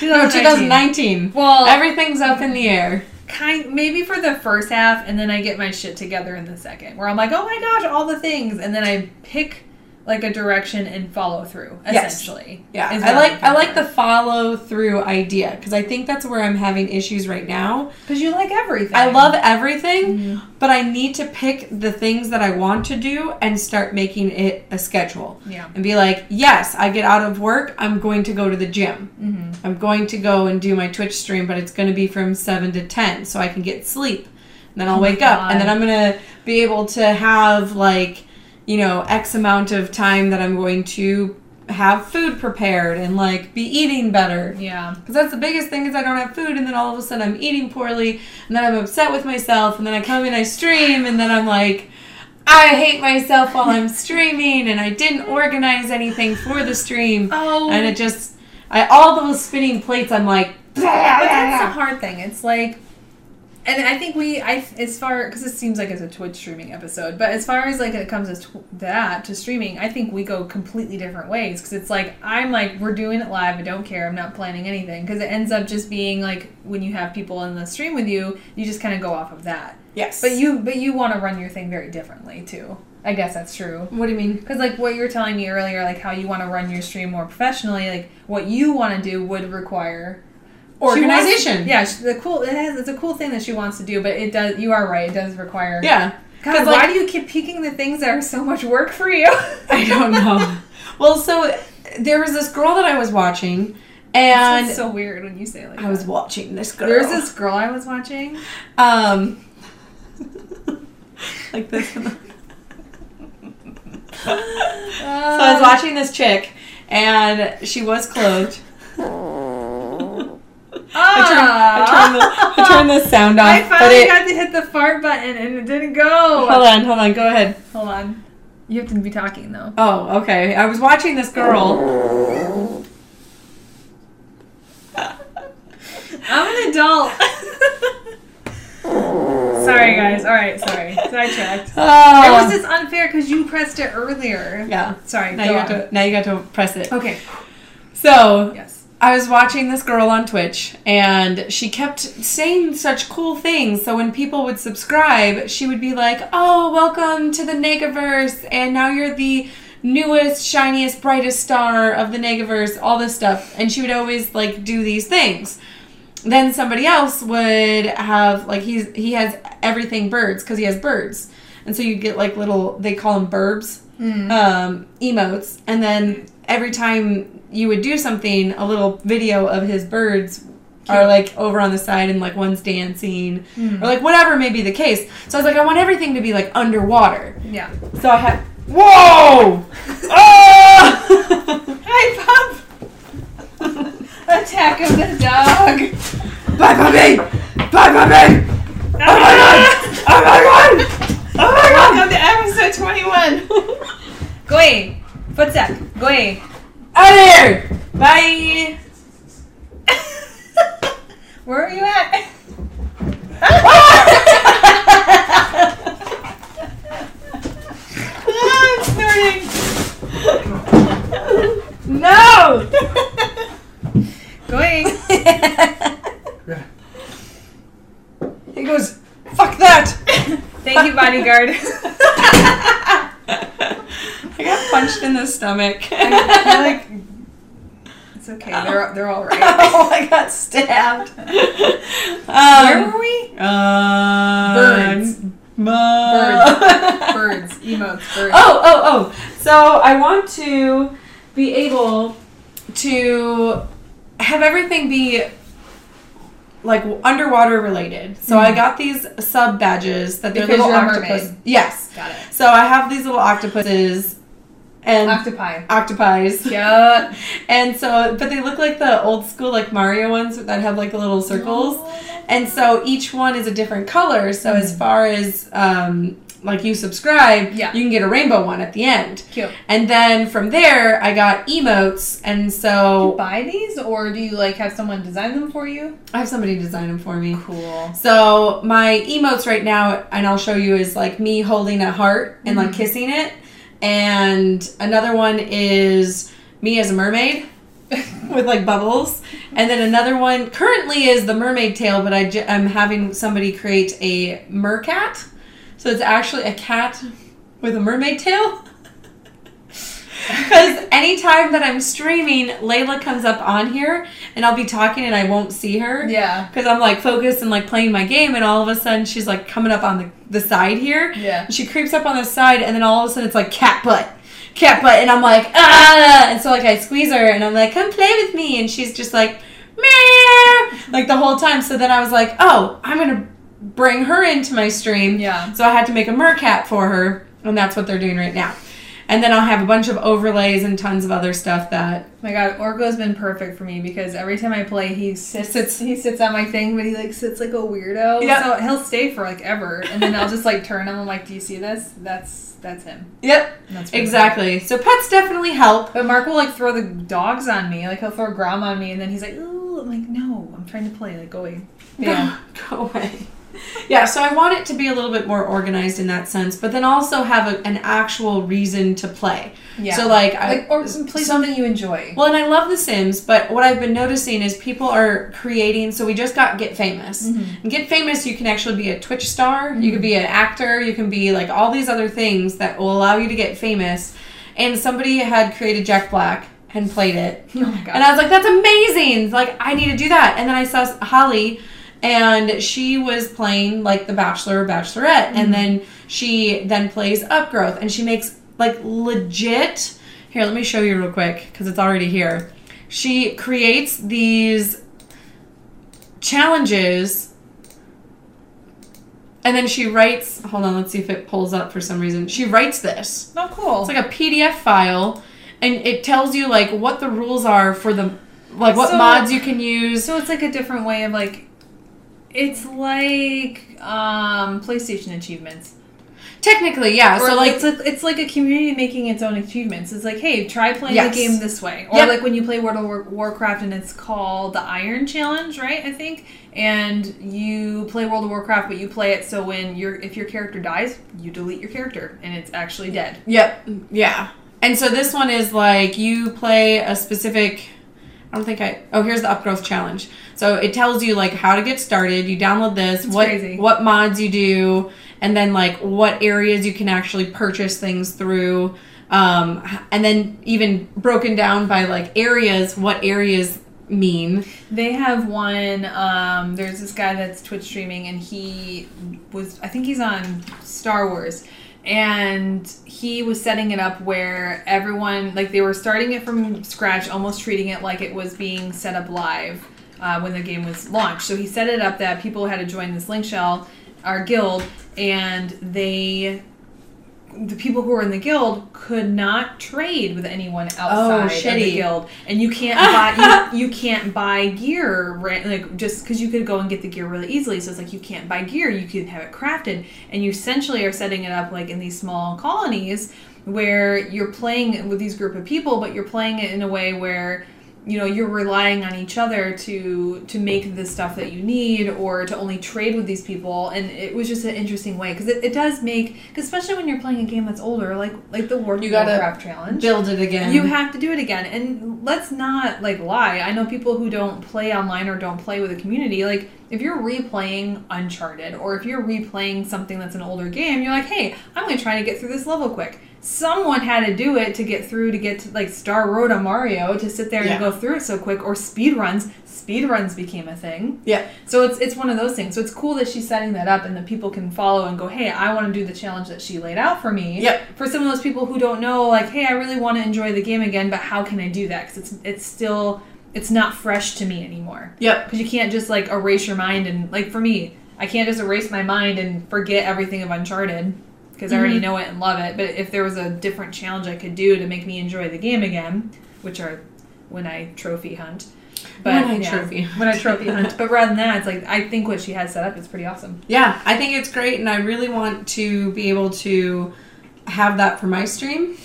S1: no, 2019.
S2: Well,
S1: Everything's up in the air.
S2: kind maybe for the first half, and then I get my shit together in the second, where I'm like, oh my gosh, all the things, and then I pick like a direction and follow through.
S1: Yes.
S2: Essentially,
S1: Yeah, I like
S2: I'm
S1: like the follow through idea because I think that's where I'm having issues right now.
S2: because you like everything.
S1: I love everything,
S2: Mhm.
S1: but I need to pick the things that I want to do and start making it a schedule
S2: Yeah.
S1: and be like, yes, I get out of work, I'm going to go to the gym.
S2: Mm-hmm.
S1: I'm going to go and do my Twitch stream, but it's going to be from 7 to 10 so I can get sleep. And then I'll
S2: Oh
S1: wake up and then I'm going to be able to have like, you know, X amount of time that I'm going to have food prepared and like be eating better.
S2: Yeah.
S1: Because that's the biggest thing is I don't have food and then all of a sudden I'm eating poorly and then I'm upset with myself and then I come and I stream and then I'm like, I hate myself while I'm (laughs) streaming and I didn't organize anything for the stream
S2: Oh,
S1: and it just I all those spinning plates I'm like
S2: But that's the (laughs) hard thing. It's like, and I think we, I as far because it seems like it's a Twitch streaming episode, but as far as like it comes as tw- that to streaming, I think we go completely different ways because it's like I'm like we're doing it live. I don't care. I'm not planning anything because it ends up just being like when you have people in the stream with you, you just kind of go off of that.
S1: yes
S2: But you, but you want to run your thing very differently too. I guess that's true.
S1: what do you mean
S2: Because like what you were telling me earlier, like how you want to run your stream more professionally, like what you want to do would require wants-
S1: organization
S2: yeah, she- the cool. It has. It's a cool thing that she wants to do, but it does. You are right. It does require.
S1: yeah
S2: God,
S1: 'Cause,
S2: why do you keep picking the things that are so much work for you? (laughs)
S1: I don't know well so there was this girl that I was watching
S2: and so weird when you say like
S1: I was watching this girl
S2: There's this girl I was watching.
S1: um like this (laughs) so I was watching this chick and she was clothed (laughs) I turned, I turned, the, I turned the sound off
S2: I finally
S1: it,
S2: got to hit the fart button and it didn't go.
S1: hold on hold on go ahead
S2: Hold on. You have to be talking though.
S1: Oh, okay. I was watching this girl.
S2: I'm an adult. sorry, guys. All right, sorry. Sidetracked. (laughs) Oh. It
S1: Oh.
S2: was just unfair because you pressed it earlier.
S1: yeah.
S2: Sorry.
S1: Now
S2: go
S1: you got to now you got to press it.
S2: Okay.
S1: So
S2: Yes.
S1: I was watching this girl on Twitch and she kept saying such cool things. So when people would subscribe, she would be like, Oh, welcome to the Negaverse, and now you're the newest, shiniest, brightest star of the Negaverse, all this stuff. And she would always like do these things. Then somebody else would have like he's he has everything birds because he has birds. And so you get like little they call them burbs um, emotes, and then every time you would do something, a little video of his birds are like over on the side, and like one's dancing, or like whatever may be the case. So I was like, I want everything to be like underwater.
S2: Yeah.
S1: So I had, whoa, (laughs) ah!
S2: Hi, Pop. Attack of the dog.
S1: bye puppy, bye puppy. Oh my god! Oh my god! Oh my god!
S2: Welcome to episode 21. (laughs) Go away. Footstep. Go away.
S1: Out of here! Bye! (laughs)
S2: Where are you at? Ah, snorting.
S1: no!
S2: Go away. (laughs)
S1: he goes, fuck that!
S2: Thank you, bodyguard. (laughs)
S1: Punched in the stomach.
S2: You're like, it's okay. They're they're all (laughs) right.
S1: oh, I got stabbed.
S2: Where
S1: Um,
S2: were we?
S1: uh,
S2: Birds.
S1: Birds. (laughs)
S2: Birds. Emotes. Birds.
S1: Oh, oh, oh. So I want to be able to have everything be like underwater related. So I got these sub badges that they're
S2: Because
S1: little octopus.
S2: mermaid.
S1: Yes.
S2: Got it.
S1: So I have these little octopuses and
S2: Octopi.
S1: octopies.
S2: Yeah. (laughs)
S1: And so, but they look like the old school, like Mario ones that have like little circles. And so each one is a different color. So as far as um, like you subscribe,
S2: Yeah.
S1: you can get a rainbow one at the end.
S2: Cute.
S1: And then from there, I got emotes. And
S2: Do you
S1: so
S2: buy these or do you like have someone design them for you?
S1: I have somebody design them for me.
S2: Cool.
S1: So my emotes right now, and I'll show you, is like me holding a heart and like kissing it. And another one is me as a mermaid (laughs) with like bubbles. And then another one currently is the mermaid tail, but I j- I'm having somebody create a mercat. So it's actually a cat with a mermaid tail. (laughs) Because anytime that I'm streaming, Layla comes up on here and I'll be talking and I won't see her
S2: Yeah.
S1: because I'm like focused and like playing my game, and all of a sudden she's like coming up on the, the side here.
S2: Yeah.
S1: And she creeps up on the side, and then all of a sudden it's like cat butt, cat butt, and I'm like ah, and so like I squeeze her, and I'm like come play with me, and she's just like meh, like the whole time. So then I was like, oh, I'm gonna bring her into my stream.
S2: Yeah.
S1: So I had to make a mercat for her, and that's what they're doing right now. And then I'll have a bunch of overlays and tons of other stuff that
S2: My God, Orko's been perfect for me because every time I play, he sits,
S1: Sits-
S2: he sits on my thing, but he like sits like a weirdo.
S1: Yeah.
S2: So he'll stay for like ever, and then I'll just like turn him. I'm like, "Do you see this? That's that's him."
S1: Yep,
S2: that's
S1: exactly. So pets definitely help.
S2: But Mark will like throw the dogs on me. Like he'll throw Grom on me, and then he's like, "Ooh," I'm like, "No, I'm trying to play. Like, go away." (laughs) Yeah.
S1: Go away. Yeah, so I want it to be a little bit more organized in that sense, but then also have a, an actual reason to play.
S2: Yeah.
S1: So like, I,
S2: like or play something you enjoy.
S1: well, and I love The Sims, but what I've been noticing is people are creating. So we just got Get Famous.
S2: Mm-hmm.
S1: And Get Famous, you can actually be a Twitch star. You could be an actor. You can be like all these other things that will allow you to get famous. And somebody had created Jack Black and played it. (laughs)
S2: Oh my God.
S1: And I was like, that's amazing. Like, I need to do that. And then I saw Holly, and she was playing like The Bachelor or Bachelorette.
S2: Mm-hmm.
S1: And then she then plays Upgrowth, and she makes like legit. Here, let me show you real quick because it's already here. She creates these challenges. And then she writes, hold on, let's see if it pulls up for some reason. She writes this.
S2: oh, cool.
S1: It's like a PDF file, and it tells you like what the rules are for the like what
S2: So-
S1: mods you can use.
S2: So it's like a different way of like, it's like um PlayStation achievements.
S1: Technically, yeah.
S2: Or
S1: so like
S2: it's like it's like a community making its own achievements. It's like, hey, try playing
S1: Yes.
S2: the game this way, or
S1: Yep.
S2: like when you play World of Warcraft and it's called the Iron Challenge, right? I think, and you play World of Warcraft, but you play it so when your if your character dies, you delete your character and it's actually dead.
S1: Yep. Yeah. And so this one is like you play a specific. I don't think I. Oh, here's the upgrowth challenge. So it tells you like how to get started. You download this. What
S2: crazy.
S1: what mods you do, and then like what areas you can actually purchase things through. Um, and then even broken down by like areas, what areas mean.
S2: They have one. Um, there's this guy that's Twitch streaming, and he was. I think he's on Star Wars, and he was setting it up where everyone, like, they were starting it from scratch, almost treating it like it was being set up live uh, when the game was launched. So he set it up that people had to join this link shell, our guild, and they. The people who were in the guild could not trade with anyone outside of the guild, and you can't buy you, (laughs) you can't buy gear right? Like just because you could go and get the gear really easily. So it's like you can't buy gear, you can have it crafted, and you essentially are setting it up like in these small colonies where you're playing with these group of people, but you're playing it in a way where you know you're relying on each other to to make the stuff that you need or to only trade with these people and it was just an interesting way because it, it does make 'cause especially when you're playing a game that's older like like the World
S1: You gotta
S2: Warcraft challenge
S1: Build it again.
S2: you have to do it again. And let's not like lie. I know people who don't play online or don't play with a community. Like if you're replaying Uncharted or if you're replaying something that's an older game, you're like, hey, I'm gonna try to get through this level quick. Someone had to do it to get through to get to like Star Road on Mario to sit there
S1: Yeah.
S2: and go through it so quick or speed runs. Speed runs became a thing.
S1: Yeah.
S2: So it's it's one of those things. So it's cool that she's setting that up and that people can follow and go, hey, I want to do the challenge that she laid out for me.
S1: Yep.
S2: For some of those people who don't know, like, hey, I really want to enjoy the game again, but how can I do that? Because it's it's still it's not fresh to me anymore.
S1: Yep.
S2: Because you can't just like erase your mind and like for me, I can't just erase my mind and forget everything of Uncharted because I
S1: Mm-hmm.
S2: already know it and love it. But if there was a different challenge I could do to make me enjoy the game again, which are when I trophy hunt.
S1: When I trophy. (laughs)
S2: When I trophy hunt. But rather than that, it's like I think what she has set up is pretty awesome.
S1: Yeah, I think it's great, and I really want to be able to have that for my stream.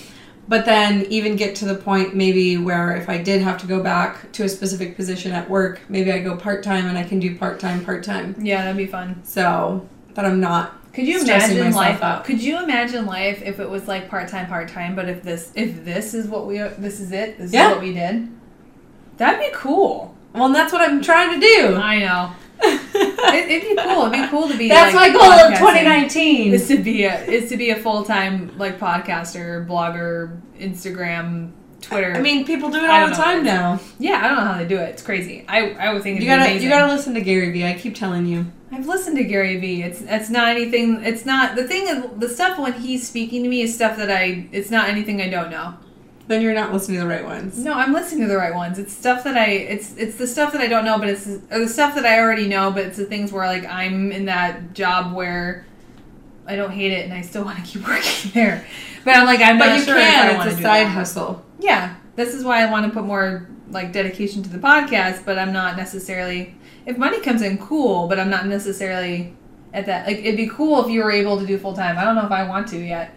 S1: But then even get to the point maybe where if I did have to go back to a specific position at work, maybe I go part time and I can do part time, part time.
S2: Yeah, that'd be fun.
S1: So that I'm not.
S2: Could you imagine life?
S1: out.
S2: Could you imagine life if it was like part time, part time? But if this, if this is what we, this is it. This
S1: Yeah.
S2: is what we did. That'd be cool.
S1: Well, and that's what I'm trying to do.
S2: I know. (laughs) It, it'd be cool. It'd be cool to be.
S1: that's
S2: like,
S1: my goal of 2019.
S2: Is to be a is to be a full time like podcaster, blogger, Instagram, Twitter.
S1: I mean, people do it all the time now.
S2: yeah, I don't know how they do it. It's crazy. I I would think it'd
S1: You gotta, you gotta listen to Gary Vee. I keep telling you.
S2: I've listened to Gary Vee. It's it's not anything. It's not the thing. The stuff when he's speaking to me is stuff that I. It's not anything I don't know.
S1: Then you're not listening to the right ones.
S2: No, I'm listening to the right ones. It's stuff that I. It's it's the stuff that I don't know, but it's or the stuff that I already know. But it's the things where like I'm in that job where I don't hate it and I still (laughs) want to keep working there. But I'm like I'm
S1: But
S2: not
S1: you
S2: sure if I
S1: can. It's a side hustle.
S2: Yeah, this is why I want to put more like dedication to the podcast. But I'm not necessarily. If money comes in, cool. But I'm not necessarily at that. Like it'd be cool if you were able to do full time. I don't know if I want to yet.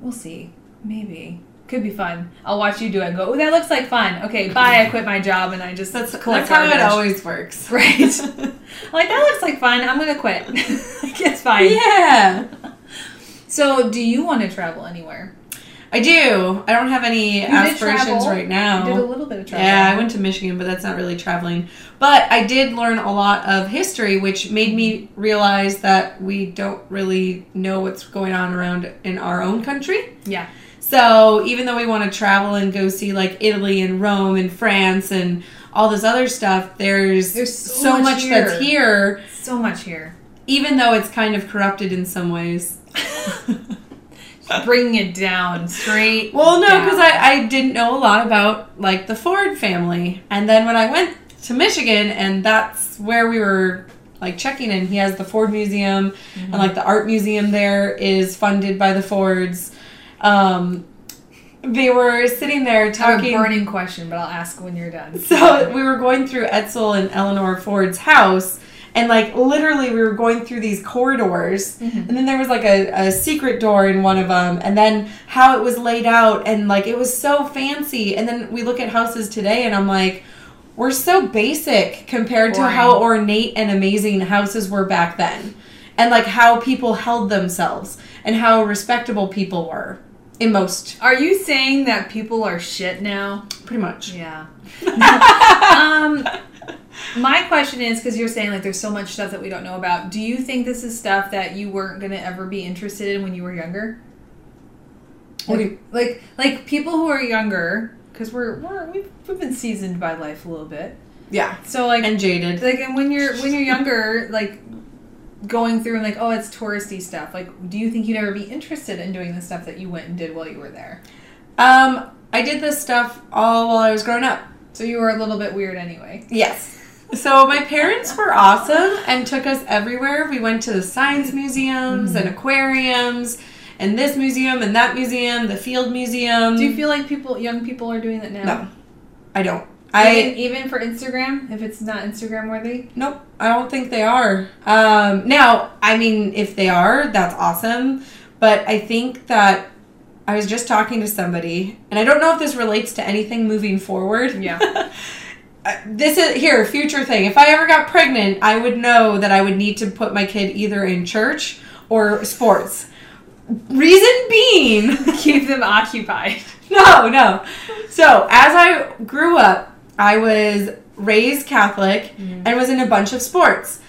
S2: We'll see. Maybe. Could be fun. I'll watch you do it and go, oh, that looks like fun. Okay, bye. I quit my job and I just
S1: That's,
S2: collect
S1: that's how it always works. (laughs)
S2: Right. (laughs) Like, that looks like fun. I'm going to quit. (laughs) like, it's fine.
S1: yeah.
S2: So, do you want to travel anywhere?
S1: I do. I don't have any
S2: did
S1: aspirations right now.
S2: You did a little bit of travel.
S1: Yeah, I went to Michigan, but that's not really traveling. But I did learn a lot of history, which made me realize that we don't really know what's going on around in our own country.
S2: Yeah.
S1: So even though we want to travel and go see like Italy and Rome and France and all this other stuff, there's,
S2: There's so
S1: so,
S2: much
S1: much, that's
S2: here.
S1: here,
S2: So much here.
S1: even though it's kind of corrupted in some ways. (laughs)
S2: Bringing it down straight.
S1: Well, no, because I, I didn't know a lot about like the Ford family, and then when I went to Michigan, and that's where we were like checking in. He has the Ford Museum, and like the art museum there is funded by the Fords. Um, they were sitting there
S2: I have a
S1: talking.
S2: burning question, but I'll ask when you're done.
S1: So we were going through Edsel and Eleanor Ford's house, And like literally, we were going through these corridors,
S2: Mhm.
S1: and then there was like a, a secret door in one of them, and then how it was laid out, and like it was so fancy. And then we look at houses today, and I'm like, we're so basic compared to how ornate and amazing houses were back then, and like how people held themselves, and how respectable people were in most,
S2: Are you saying that people are shit now?
S1: pretty much.
S2: Yeah. (laughs) um, my question is because you're saying like there's so much stuff that we don't know about. Do you think this is stuff that you weren't gonna ever be interested in when you were younger? Like,
S1: you-
S2: like, like people who are younger, because we're, we're we've, we've been seasoned by life a little bit.
S1: Yeah,
S2: So like,
S1: and jaded.
S2: like, and when you're when you're younger, like going through and like, oh, it's touristy stuff. Like, do you think you'd ever be interested in doing the stuff that you went and did while you were there?
S1: Um, I did this stuff all while I was growing up.
S2: So you were a little bit weird anyway.
S1: Yes. So my parents were awesome and took us everywhere. We went to the science museums and aquariums and this museum and that museum, the field museum.
S2: Do you feel like people, young people, are doing that now?
S1: No. I don't. I
S2: even, even for Instagram, if it's not Instagram worthy.
S1: nope. I don't think they are. Um, now, I mean, if they are, that's awesome. But I think that I was just talking to somebody, and I don't know if this relates to anything moving forward.
S2: Yeah. (laughs)
S1: Uh, this is here future thing. If i ever got pregnant i would know that i would need to put my kid either in church or sports. Reason being (laughs)
S2: Keep them occupied.
S1: no no. So as i grew up i was raised catholic and was in a bunch of sports.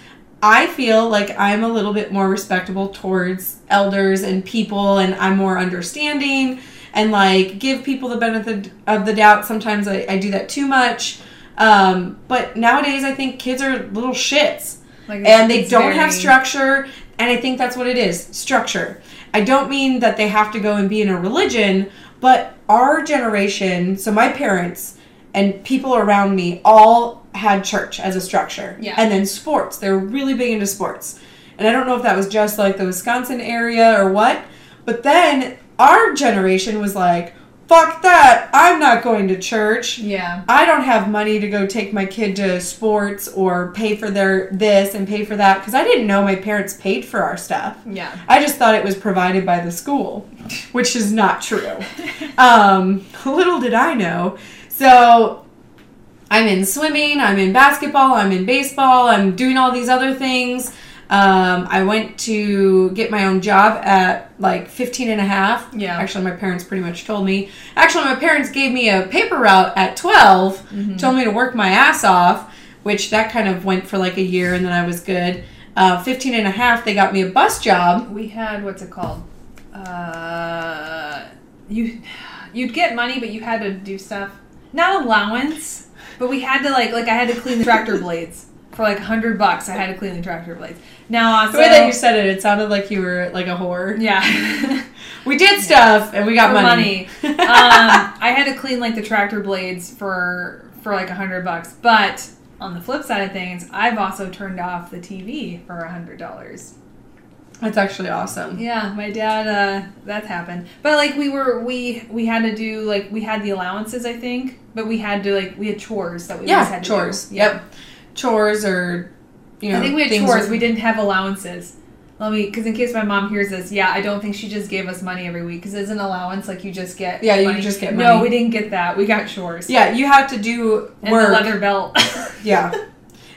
S1: I feel like i'm a little bit more respectable towards elders and people and i'm more understanding and like give people the benefit of the doubt. Sometimes i, I do that too much um, but nowadays i think kids are little shits.
S2: Like
S1: and they don't have structure and i think that's what it is structure. I don't mean that they have to go and be in a religion but our generation so my parents and people around me all had church as a structure.
S2: Yeah.
S1: and then sports. They were really big into sports. And i don't know if that was just like the wisconsin area or what but then our generation was like fuck that i'm not going to church
S2: Yeah.
S1: I don't have money to go take my kid to sports or pay for their this and pay for that because I didn't know my parents paid for our stuff.
S2: Yeah.
S1: I just thought it was provided by the school, (laughs) which is not true. (laughs) um, little did I know. So I'm in swimming, I'm in basketball, I'm in baseball, I'm doing all these other things. Um, I went to get my own job at like 15 and a half.
S2: Yeah.
S1: Actually, my parents pretty much told me. Actually, my parents gave me a paper route at 12, told me to work my ass off, which that kind of went for like a year and then I was good. Uh, 15 and a half, they got me a bus job.
S2: We had what's it called? Uh, you you'd get money, but you had to do stuff. Not allowance, but we had to like like I had to clean the tractor (laughs) blades for like a hundred bucks. I had to clean the tractor blades. Now also,
S1: The way that you said it, it sounded like you were like a whore.
S2: yeah. (laughs) (laughs)
S1: We did stuff and we got
S2: for
S1: money.
S2: money. (laughs) um, I had to clean like the tractor blades for for like a hundred bucks. But on the flip side of things, I've also turned off the TV for a hundred dollars.
S1: That's actually awesome.
S2: Yeah, my dad. Uh, that's happened. But like we were, we we had to do like we had the allowances, I think. But we had to like we had chores that we always
S1: Yeah,
S2: had to
S1: chores.
S2: Do.
S1: Yep. Chores or, you know,
S2: I think we had chores.
S1: that-
S2: We didn't have allowances. Let me, because in case my mom hears this, yeah, I don't think she just gave us money every week. Because as an allowance, like you just get.
S1: Yeah, you just get money.
S2: No, we didn't get that. We got chores.
S1: Yeah, you have to do
S2: And
S1: work.
S2: leather belt. (laughs)
S1: Yeah.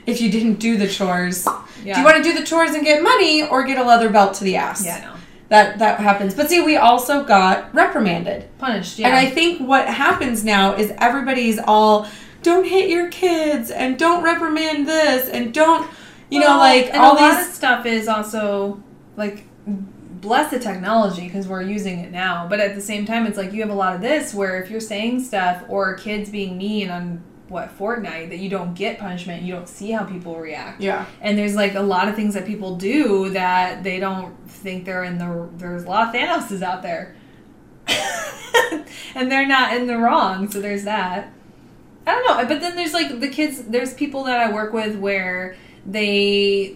S1: If you didn't do the chores.
S2: yeah.
S1: Do you want to do the chores and get money or get a leather belt to the ass?
S2: Yeah, no.
S1: That that happens. But see, we also got reprimanded.
S2: Punished. Yeah.
S1: And I think what happens now is everybody's all don't hit your kids and don't reprimand this and don't you know like
S2: and
S1: all
S2: a lot
S1: these
S2: of stuff is also like bless the technology because we're using it now but at the same time it's like you have a lot of this where if you're saying stuff or kids being mean on what Fortnite that you don't get punishment you don't see how people react.
S1: Yeah.
S2: and there's like a lot of things that people do that they don't think they're in the there's a lot of Thanoses out there. (laughs) And they're not in the wrong so there's that I don't know but then there's like the kids there's people that I work with where they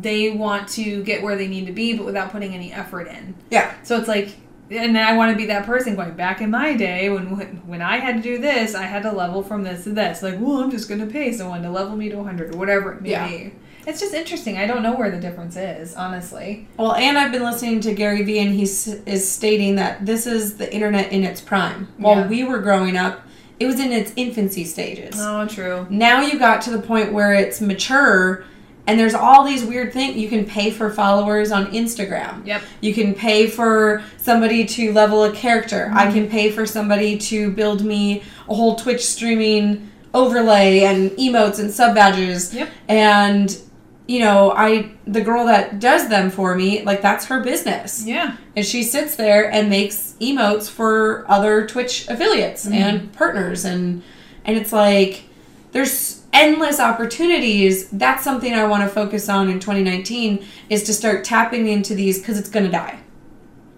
S2: they want to get where they need to be but without putting any effort in
S1: Yeah.
S2: so it's like and then I want to be that person going back in my day when when I had to do this, I had to level from this to this. Like, well, I'm just going to pay someone to level me to 100 or whatever it may
S1: Yeah.
S2: be. It's just interesting. I don't know where the difference is, honestly.
S1: Well, and I've been listening to Gary Vee, and he is stating that this is the internet in its prime. While
S2: Yeah.
S1: we were growing up, it was in its infancy stages.
S2: Oh, true.
S1: Now you got to the point where it's mature, and there's all these weird things. You can pay for followers on Instagram.
S2: Yep.
S1: You can pay for somebody to level a character.
S2: Mm-hmm.
S1: I can pay for somebody to build me a whole Twitch streaming overlay and emotes and sub badges.
S2: Yep.
S1: And you know, I the girl that does them for me, like that's her business.
S2: Yeah.
S1: And she sits there and makes emotes for other Twitch affiliates
S2: Mm-hmm.
S1: and partners and and it's like there's endless opportunities. That's something I want to focus on in 2019 is to start tapping into these cuz it's going to die.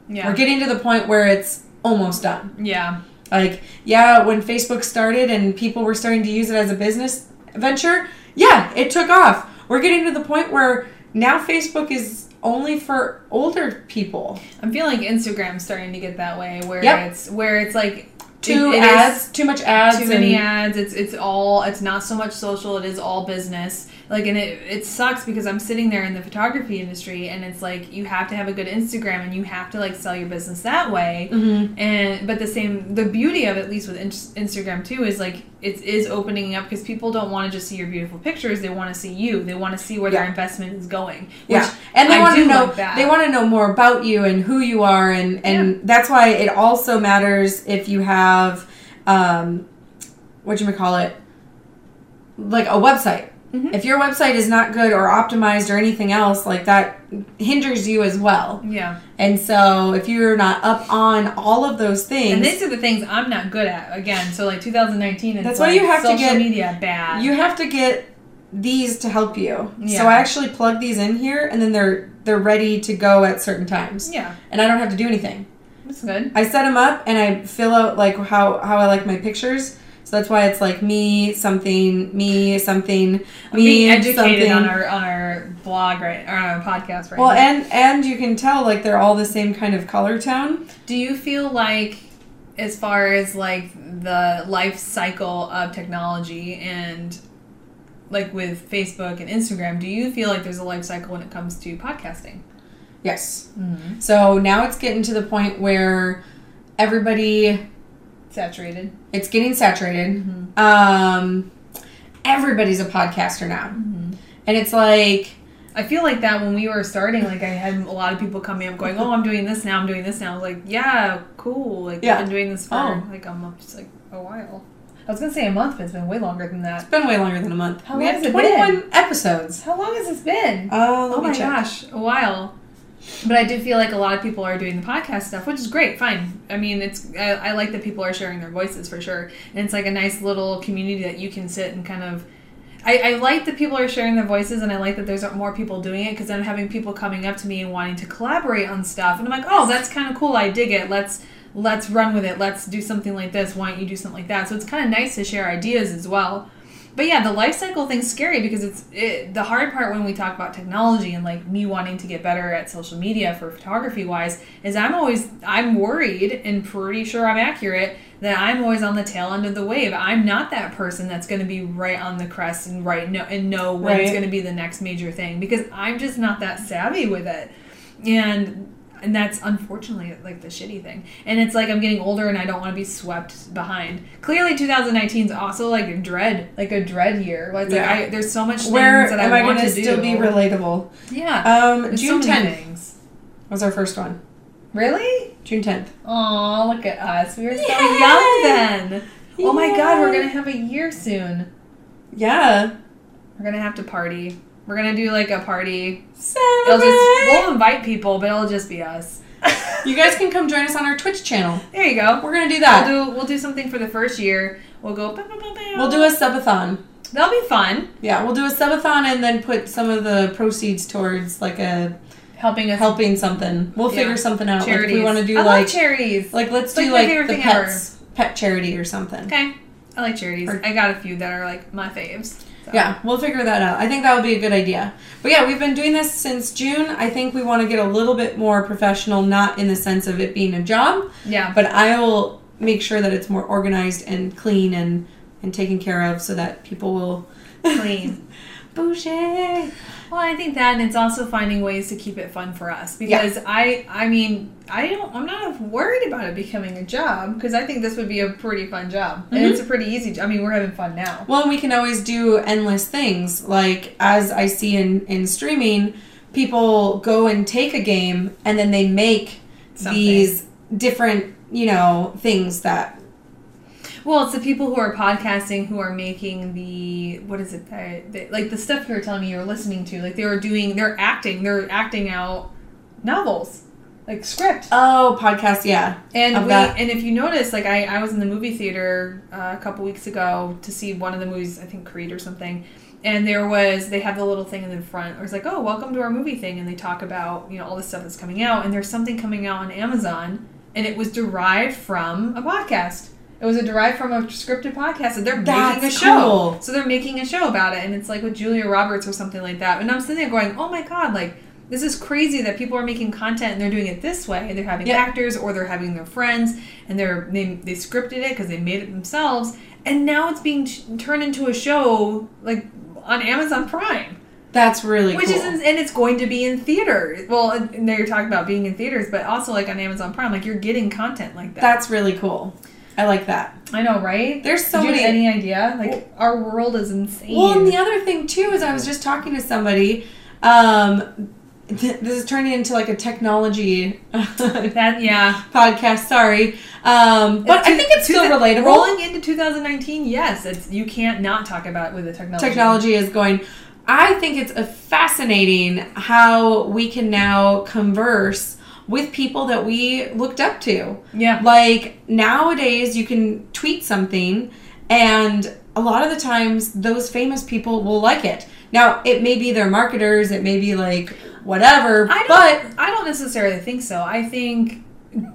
S2: Yeah.
S1: We're getting to the point where it's almost done.
S2: yeah.
S1: Like, yeah, when Facebook started and people were starting to use it as a business venture, yeah, it took off. We're getting to the point where now Facebook is only for older people.
S2: I'm feeling like Instagram's starting to get that way, where
S1: Yep.
S2: it's where it's like
S1: Too
S2: it- it
S1: ads, too much ads,
S2: too many
S1: and-
S2: ads. It's it's all it's not so much social. It is all business. Like and it it sucks because I'm sitting there in the photography industry and it's like you have to have a good Instagram and you have to like sell your business that way.
S1: Mhm.
S2: And but the same the beauty of it, at least with Ins- Instagram too is like it is opening up because people don't want to just see your beautiful pictures. They want to see you. They want to see where their investment is going. Which
S1: Yeah, and they want to know
S2: like that.
S1: they want to know more about you and who you are, and and that's why it also matters if you have, um, what you call it, like a website.
S2: Mhm.
S1: If your website is not good or optimized or anything else, like that hinders you as well.
S2: yeah.
S1: And so if you're not up on all of those things,
S2: And these are the things I'm not good at. Again, so like 2019, it's
S1: That's why
S2: like
S1: you have to get-
S2: media bad.
S1: you have to get these to help you.
S2: Yeah.
S1: So I actually plug these in here, and then they're they're ready to go at certain times,
S2: yeah,
S1: and I don't have to do anything.
S2: that's good.
S1: I set them up and I fill out like how how I like my pictures. So that's why it's like me something, me something, me
S2: being educated
S1: something.
S2: on our on our blog right or on our podcast right
S1: well,
S2: now.
S1: and and you can tell like they're all the same kind of color tone.
S2: Do you feel like, as far as like the life cycle of technology and like with Facebook and Instagram, do you feel like there's a life cycle when it comes to podcasting?
S1: Yes.
S2: Mm-hmm.
S1: So now it's getting to the point where everybody
S2: Saturated.
S1: it's getting saturated.
S2: Mm-hmm.
S1: Um, everybody's a podcaster now,
S2: Mm-hmm.
S1: and it's like
S2: I feel like that when we were starting, like I had a lot of people coming up going, "Oh, I'm doing this now. I'm doing this now." I was like, "Yeah, cool. Like
S1: Yeah.
S2: I've been doing this for
S1: Oh.
S2: like a month, just like a while." I was gonna say a month, but it's been way longer than that.
S1: it's been way longer than a month.
S2: How
S1: we
S2: long has it
S1: 21 episodes.
S2: How long has this been?
S1: Uh,
S2: oh my
S1: check.
S2: gosh, a while. But I do feel like a lot of people are doing the podcast stuff, which is great. Fine. I mean, it's I, I like that people are sharing their voices for sure, and it's like a nice little community that you can sit and kind of. I, I like that people are sharing their voices, and I like that there's more people doing it because I'm having people coming up to me and wanting to collaborate on stuff, and I'm like, oh, that's kind of cool. I dig it. Let's let's run with it. Let's do something like this. Why don't you do something like that? So it's kind of nice to share ideas as well. But yeah, the life cycle thing's scary because it's it, the hard part when we talk about technology and like me wanting to get better at social media for photography wise is I'm always I'm worried and pretty sure I'm accurate that I'm always on the tail end of the wave. I'm not that person that's going to be right on the crest and right know and know when it's
S1: Right.
S2: going to be the next major thing because I'm just not that savvy with it. And and that's unfortunately like the shitty thing. And it's like I'm getting older and I don't want to be swept behind. Clearly 2019 is also like a dread, like a dread year. Like, it's like
S1: Yeah.
S2: I, there's so much things
S1: Where
S2: that
S1: am
S2: I,
S1: I,
S2: want
S1: going
S2: to do.
S1: still be relatable?
S2: yeah.
S1: Um, June
S2: so
S1: 10th
S2: things.
S1: was our first one.
S2: Really?
S1: June 10th.
S2: Oh, look at us. We were so
S1: Yay!
S2: young then. Oh my god, we're gonna have a year soon.
S1: Yeah.
S2: We're gonna have to party. We're gonna do like a party.
S1: Celebrate.
S2: It'll just we'll invite people, but it'll just be us. (laughs)
S1: you guys can come join us on our Twitch channel.
S2: There you go.
S1: We're gonna do that.
S2: We'll do we'll do something for the first year. We'll go. bow, bow, bow.
S1: We'll do a subathon.
S2: That'll be fun.
S1: Yeah, we'll do a subathon and then put some of the proceeds towards like a
S2: Helping us
S1: helping something. We'll
S2: Yeah.
S1: figure something out. Like if
S2: charities.
S1: we want to do
S2: I
S1: like
S2: charities.
S1: like let's
S2: Like
S1: do like the pets pet charity or something.
S2: okay, I like charities.
S1: Or-
S2: I got a few that are like my faves. So.
S1: Yeah, we'll figure that out. I think that would be a good idea. But yeah, we've been doing this since June. I think we want to get a little bit more professional, not in the sense of it being a job,
S2: Yeah.
S1: but I will make sure that it's more organized and clean and and taken care of so that people will
S2: Clean. (laughs)
S1: Boucher.
S2: Well, I think that, and it's also finding ways to keep it fun for us because I, I mean, I don't, I'm not worried about it becoming a job because I think this would be a pretty fun job, and it's mm-hmm. a pretty easy. I mean, we're having fun now.
S1: Well, we can always do endless things. Like as I see in in streaming, people go and take a game and then they make
S2: Something.
S1: these different, you know, things that
S2: Well, it's the people who are podcasting who are making the what is it that like the stuff you were telling me you were listening to. Like they were doing, they're acting, they're acting out novels, like script.
S1: oh podcast, yeah.
S2: And we,
S1: that.
S2: and if you notice, like I, I was in the movie theater uh, a couple weeks ago to see one of the movies, I think Creed or something, and there was they have the little thing in the front. It was like, oh, welcome to our movie thing, and they talk about you know all the stuff that's coming out, and there's something coming out on Amazon, and it was derived from a podcast. It was a derived from a scripted podcast, and they're making a show.
S1: cool.
S2: So they're making a show about it, and it's like with Julia Roberts or something like that. And I'm sitting there going, oh my god, like this is crazy that people are making content and they're doing it this way. They're having
S1: Yeah.
S2: actors or they're having their friends, and they're they, they scripted it because they made it themselves, and now it's being t- turned into a show like on Amazon Prime,
S1: That's really
S2: which
S1: cool.
S2: is and it's going to be in theaters. Well, and they're talking about being in theaters, but also like on Amazon Prime, like you're getting content like that.
S1: That's really cool. I like that.
S2: I know, right?
S1: There's so
S2: Did you have
S1: many
S2: any idea? Like our world is insane.
S1: Well, and the other thing too is I was just talking to somebody. Um, th- this is turning into like a technology (laughs)
S2: that yeah.
S1: podcast. Sorry, um, but I think it's still
S2: Two-
S1: relatable.
S2: Rolling into 2019, yes, it's you can't not talk about it with the technology.
S1: Technology is going. I think it's a fascinating how we can now converse with people that we looked up to.
S2: Yeah.
S1: Like nowadays, you can tweet something, and a lot of the times, those famous people will like it. Now, it may be their marketers, it may be like whatever,
S2: I
S1: but
S2: I don't necessarily think so. I think,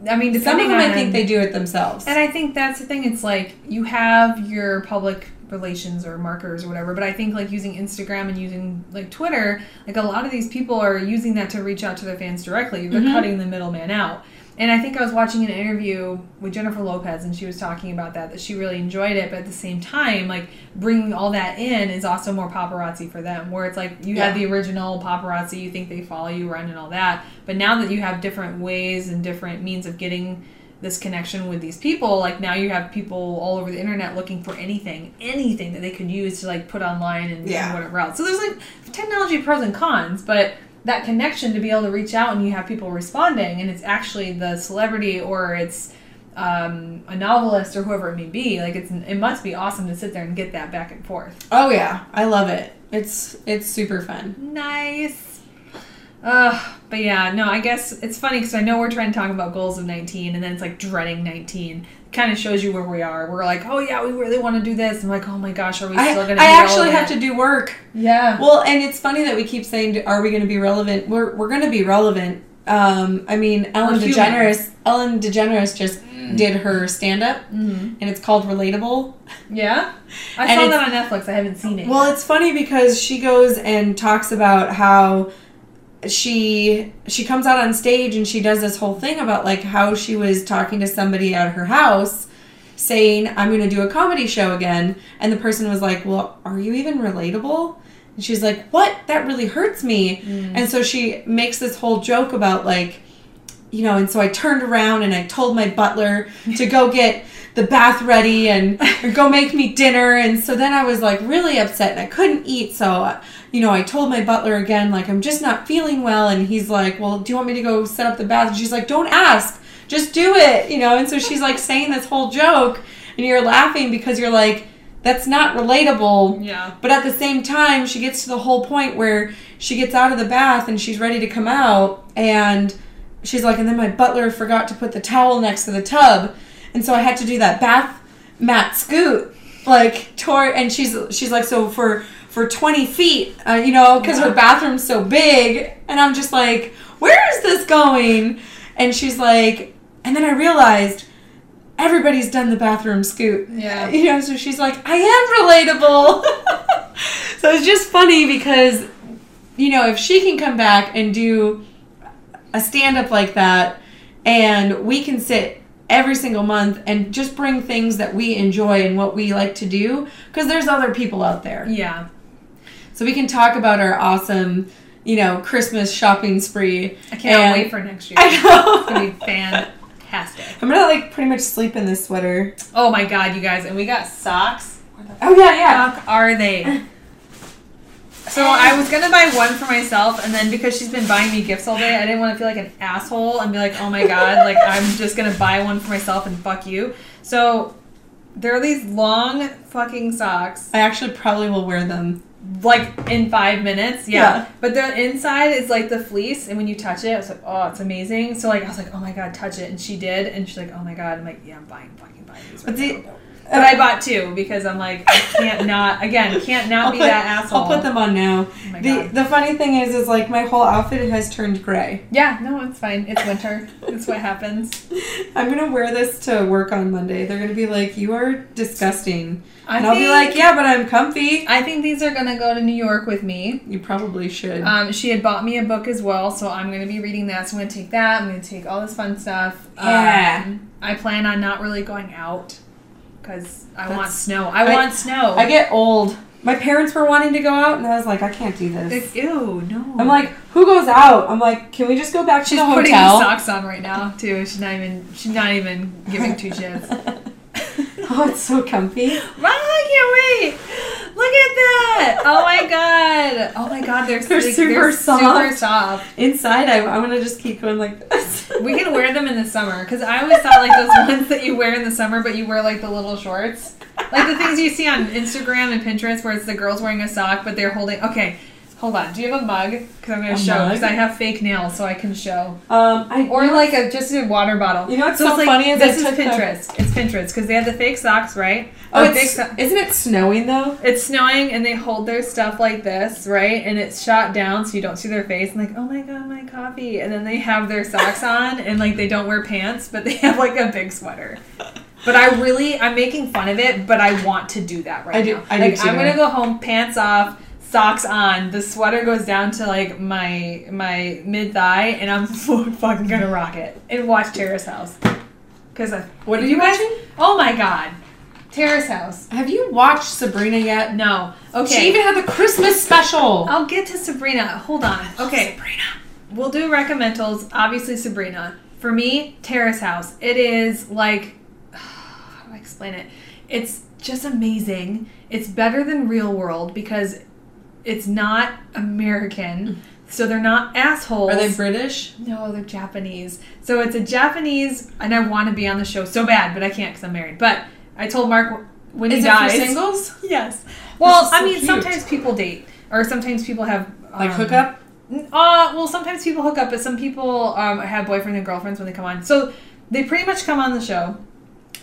S2: I mean,
S1: some of them, I think they do it themselves.
S2: and I think that's the thing. It's like you have your public relations or markers or whatever, but I think like using Instagram and using like Twitter, like a lot of these people are using that to reach out to their fans directly. They're
S1: Mhm.
S2: cutting the middleman out. And I think I was watching an interview with Jennifer Lopez, and she was talking about that that she really enjoyed it, but at the same time, like bringing all that in is also more paparazzi for them. Where it's like you had
S1: Yeah.
S2: the original paparazzi, you think they follow you around and all that, but now that you have different ways and different means of getting this connection with these people, like now you have people all over the internet looking for anything, anything that they could use to like put online and,
S1: Yeah.
S2: and whatever else. So there's like technology pros and cons, but that connection to be able to reach out and you have people responding and it's actually the celebrity or it's um, a novelist or whoever it may be like it's it must be awesome to sit there and get that back and forth
S1: oh yeah, I love it. It's it's super fun.
S2: nice uh, but yeah no i guess it's funny because i know we're trying to talk about goals of 19 and then it's like dreading 19 kind of shows you where we are we're like oh yeah we really want to do this i'm like oh my gosh are we still gonna
S1: do
S2: it?
S1: I actually have to do work.
S2: yeah
S1: Well, and it's funny that we keep saying, "Are we going to be relevant?" We're we're going to be relevant. Um, I mean, Ellen
S2: We're human.
S1: DeGeneres. Ellen DeGeneres just did her stand up,
S2: hmm
S1: and it's called Relatable.
S2: yeah i saw that on netflix i haven't seen it
S1: Well, it's funny because she goes and talks about how she she comes out on stage and she does this whole thing about like how she was talking to somebody at her house saying I'm going to do a comedy show again and the person was like, "Well, are you even relatable?" And she's like, "What? That really hurts me." Mm. And so she makes this whole joke about like you know, and so I turned around and I told my butler to go get the bath ready and go make me dinner. And so then I was like really upset and I couldn't eat. So, you know, I told my butler again, like, I'm just not feeling well. And he's like, Well, do you want me to go set up the bath? And she's like, Don't ask, just do it, you know. And so she's like saying this whole joke and you're laughing because you're like, That's not relatable.
S2: yeah
S1: But at the same time, she gets to the whole point where she gets out of the bath and she's ready to come out. And she's like, and then my butler forgot to put the towel next to the tub. And so I had to do that bath mat scoot, like toward, and she's she's like, so for for 20 feet, uh, you know, because her bathroom's so big. And I'm just like, where is this going? And she's like, and then I realized everybody's done the bathroom scoot.
S2: Yeah. (laughs)
S1: You know, so she's like, I am relatable. (laughs) so it's just funny because, you know, if she can come back and do a stand up like that and we can sit every single month and just bring things that we enjoy and what we like to do because there's other people out there.
S2: Yeah.
S1: so we can talk about our awesome, you know, Christmas shopping spree.
S2: I can't
S1: And-
S2: wait for next year.
S1: I know.
S2: It's gonna be (laughs) fantastic.
S1: I'm gonna like pretty much sleep in this sweater.
S2: Oh my god, you guys, and we got socks.
S1: Oh yeah, yeah.
S2: fuck are they? (laughs) So I was gonna buy one for myself, and then because she's been buying me gifts all day, I didn't want to feel like an asshole and be like, "Oh my god, like I'm just gonna buy one for myself and fuck you." So there are these long fucking socks,
S1: I actually probably will wear them.
S2: like in five minutes, yeah.
S1: Yeah.
S2: But the inside is like the fleece, and when you touch it, it's like, oh, it's amazing. So like I was like, "Oh my god, touch it," and she did, and she's like, "Oh my god," I'm like, "Yeah, I'm buying, fucking buying these." Right
S1: But the-
S2: now." But I bought two because I'm like, I can't not again, can't not
S1: I'll
S2: be
S1: put,
S2: that asshole.
S1: I'll put them on now.
S2: Oh
S1: The the funny thing is, is like my whole outfit has turned gray.
S2: Yeah, no, it's fine. It's winter. It's what happens. (laughs)
S1: I'm gonna wear this to work on Monday. They're gonna be like, "You are disgusting,"
S2: I
S1: and I'll be like, "Yeah, but I'm comfy."
S2: I think these are gonna go to New York with me.
S1: You probably should.
S2: Um, she had bought me a book as well, so I'm gonna be reading that. So I'm gonna take that. I'm gonna take all this fun stuff.
S1: Yeah.
S2: Um, I plan on not really going out because I want snow. I,
S1: I-
S2: want snow.
S1: I get old. My parents were wanting to go out, and I was like, "I can't do this."
S2: Like, ew, no.
S1: I'm like, "Who goes out?" I'm like, "Can we just go back to
S2: she's
S1: the
S2: putting
S1: hotel?"
S2: the socks on right now too. She's not even. She's not even giving two shits. (laughs)
S1: oh, it's so comfy.
S2: Wow, I can't wait! (laughs) Look at that! Oh my god! Oh my god, they're,
S1: They're
S2: like,
S1: super
S2: they're
S1: soft.
S2: super soft.
S1: Inside, I, I'm gonna just keep going like this. (laughs)
S2: We can wear them in the summer because I always thought like those ones that you wear in the summer, but you wear like the little shorts, like the things you see on Instagram and Pinterest, where it's the girls wearing a sock, but they're holding. Okay, hold on. Do you have a mug? Because I'm going
S1: A
S2: to show. Because? I have fake nails, so I can show.
S1: Um, I
S2: Or like a just a water bottle.
S1: You know what's
S2: so
S1: so
S2: it's like,
S1: funny is
S2: this is
S1: took the-
S2: Pinterest. It's Pinterest because they have the fake socks, right?
S1: oh,
S2: fake
S1: it's,
S2: so-
S1: isn't it snowing though?
S2: it's snowing and they hold their stuff like this, right? And it's shot down so you don't see their face and like, oh my god, my coffee. And then they have their socks (laughs) on and like they don't wear pants, but they have like a big sweater. But I really I'm making fun of it, but I want to do that right
S1: I do-
S2: now.
S1: I do too.
S2: I'm gonna go home, pants off, socks on, the sweater goes down to like my my mid thigh, and I'm (laughs) fucking gonna rock it and watch Terrace House. Cause I,
S1: What are
S2: you
S1: you
S2: guys?
S1: watching?
S2: Oh my god, Terrace House.
S1: Have you watched Sabrina yet?
S2: No. Okay.
S1: She even had the Christmas special.
S2: I'll get to Sabrina. Hold on. Okay.
S1: Sabrina.
S2: We'll do recommendals. Obviously, Sabrina. For me, Terrace House. It is like, (sighs) how do I explain it? It's just amazing. It's better than Real World because it's not American. So they're not assholes.
S1: Are they British?
S2: No, they're Japanese. So it's a Japanese, and I want to be on the show so bad, but I can't because I'm married. But I told Mark when
S1: Is
S2: he
S1: it
S2: dies.
S1: for singles?
S2: Yes. Well,
S1: is
S2: I
S1: so
S2: mean,
S1: cute.
S2: sometimes people date, or sometimes people have
S1: Like
S2: um,
S1: hookup?
S2: Uh, well, sometimes people hook up, but some people um, have boyfriends and girlfriends when they come on. So they pretty much come on the show,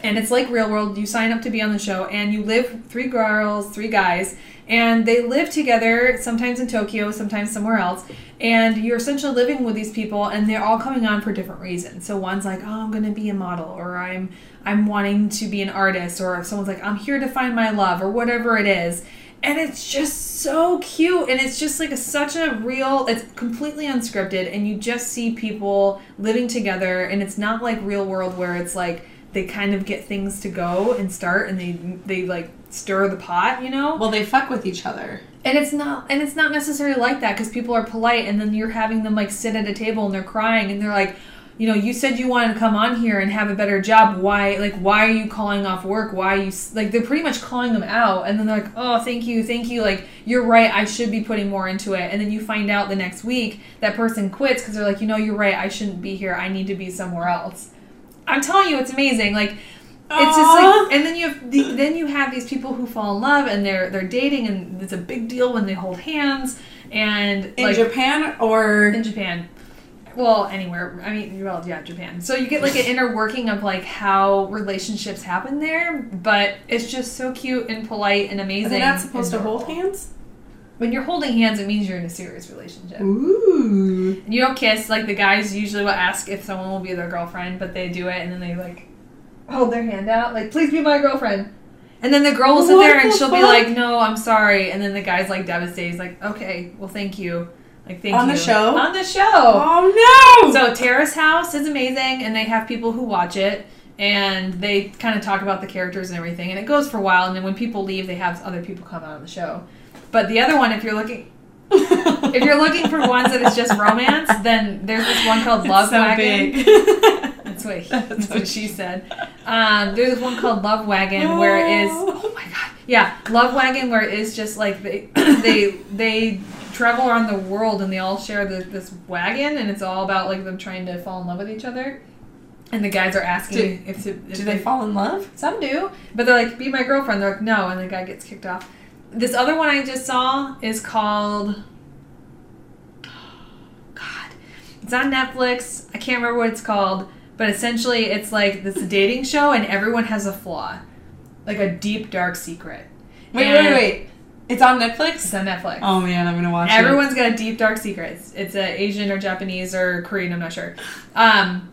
S2: and it's like Real World. You sign up to be on the show, and you live three girls, three guys, and they live together. Sometimes in Tokyo, sometimes somewhere else. And you're essentially living with these people, and they're all coming on for different reasons. So one's like, "Oh, I'm going to be a model," or "I'm I'm wanting to be an artist," or someone's like, "I'm here to find my love," or whatever it is and it's just so cute and it's just like a, such a real it's completely unscripted and you just see people living together and it's not like real world where it's like they kind of get things to go and start and they they like stir the pot you know?
S1: Well, they fuck with each other.
S2: and it's not and it's not necessarily like that because people are polite and then you're having them like sit at a table and they're crying and they're like you know you said you wanted to come on here and have a better job. Why like why are you calling off work? Why are you s-" like they're pretty much calling them out and then they're like oh thank you thank you like you're right i should be putting more into it. And then you find out the next week that person quits because they're like you know you're right i shouldn't be here i need to be somewhere else. I'm telling you it's amazing like it's just like, and then you have the, then you have these people who fall in love and they're they're dating and it's a big deal when they hold hands and
S1: In
S2: like
S1: Japan or
S2: in Japan. Well, anywhere. I mean, well, yeah, Japan. So you get like an inner working of like how relationships happen there, but it's just so cute and polite and amazing.
S1: are not supposed to hold hands?
S2: When you're holding hands, it means you're in a serious relationship.
S1: Ooh.
S2: And you don't kiss. Like the guys usually will ask if someone will be their girlfriend, but they do it and then they like hold their hand out, like please be my girlfriend. And then the girl will sit
S1: What
S2: there and
S1: the
S2: she'll be like, "No, I'm sorry." And then the guy's like devastated. He's like, "Okay, well, thank you." Like, thank you.
S1: On
S2: you
S1: the show?
S2: On the show.
S1: Oh no!
S2: So Terrace House is amazing, and they have people who watch it, and they kind of talk about the characters and everything, and it goes for a while, and then when people leave, they have other people come out on the show. But the other one, if you're looking, if you're looking for ones that is just romance, then there's this one called Love
S1: so
S2: Wagon. (laughs) That's what, he,
S1: That's
S2: that's
S1: what
S2: she said. Um, there's this one called Love Wagon where it is. Oh my god. Yeah, Love Wagon where it is just like they (clears throat) they they travel around the world and they all share the, this wagon and it's all about like them trying to fall in love with each other. And the guys are asking
S1: Do-
S2: if, to, if
S1: Do they fall in love?
S2: Some do, but they're like, "Be my girlfriend." They're like, "No," and the guy gets kicked off. This other one I just saw is called. God, it's on Netflix. I can't remember what it's called, but essentially, it's like this dating show, and everyone has a flaw, like a deep dark secret.
S1: Wait,
S2: And
S1: wait, wait. It's on Netflix?
S2: It's on Netflix.
S1: Oh man, I'm gonna watch it.
S2: Everyone's got a deep dark secret. It's, it's a Asian or Japanese or Korean. I'm not sure. Um,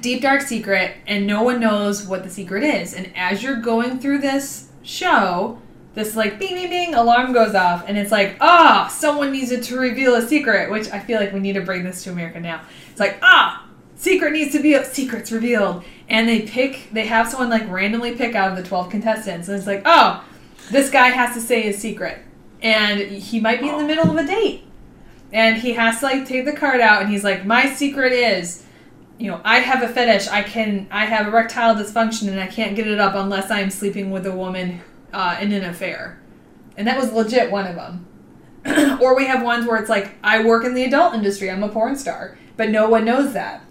S2: deep dark secret, and no one knows what the secret is. And as you're going through this show, this like bing bing bing alarm goes off, and it's like ah, someone needs it to reveal a secret. Which I feel like we need to bring this to America now. It's like ah, secret needs to be up, secrets revealed, and they pick. They have someone like randomly pick out of the twelve contestants, and it's like oh, this guy has to say his secret, and he might be in the middle of a date and he has to like take the card out and he's like my secret is you know i have a fetish i can i have erectile dysfunction and i can't get it up unless i'm sleeping with a woman uh, in an affair. And that was legit one of them (clears throat) or we have ones where it's like i work in the adult industry i'm a porn star but no one knows that.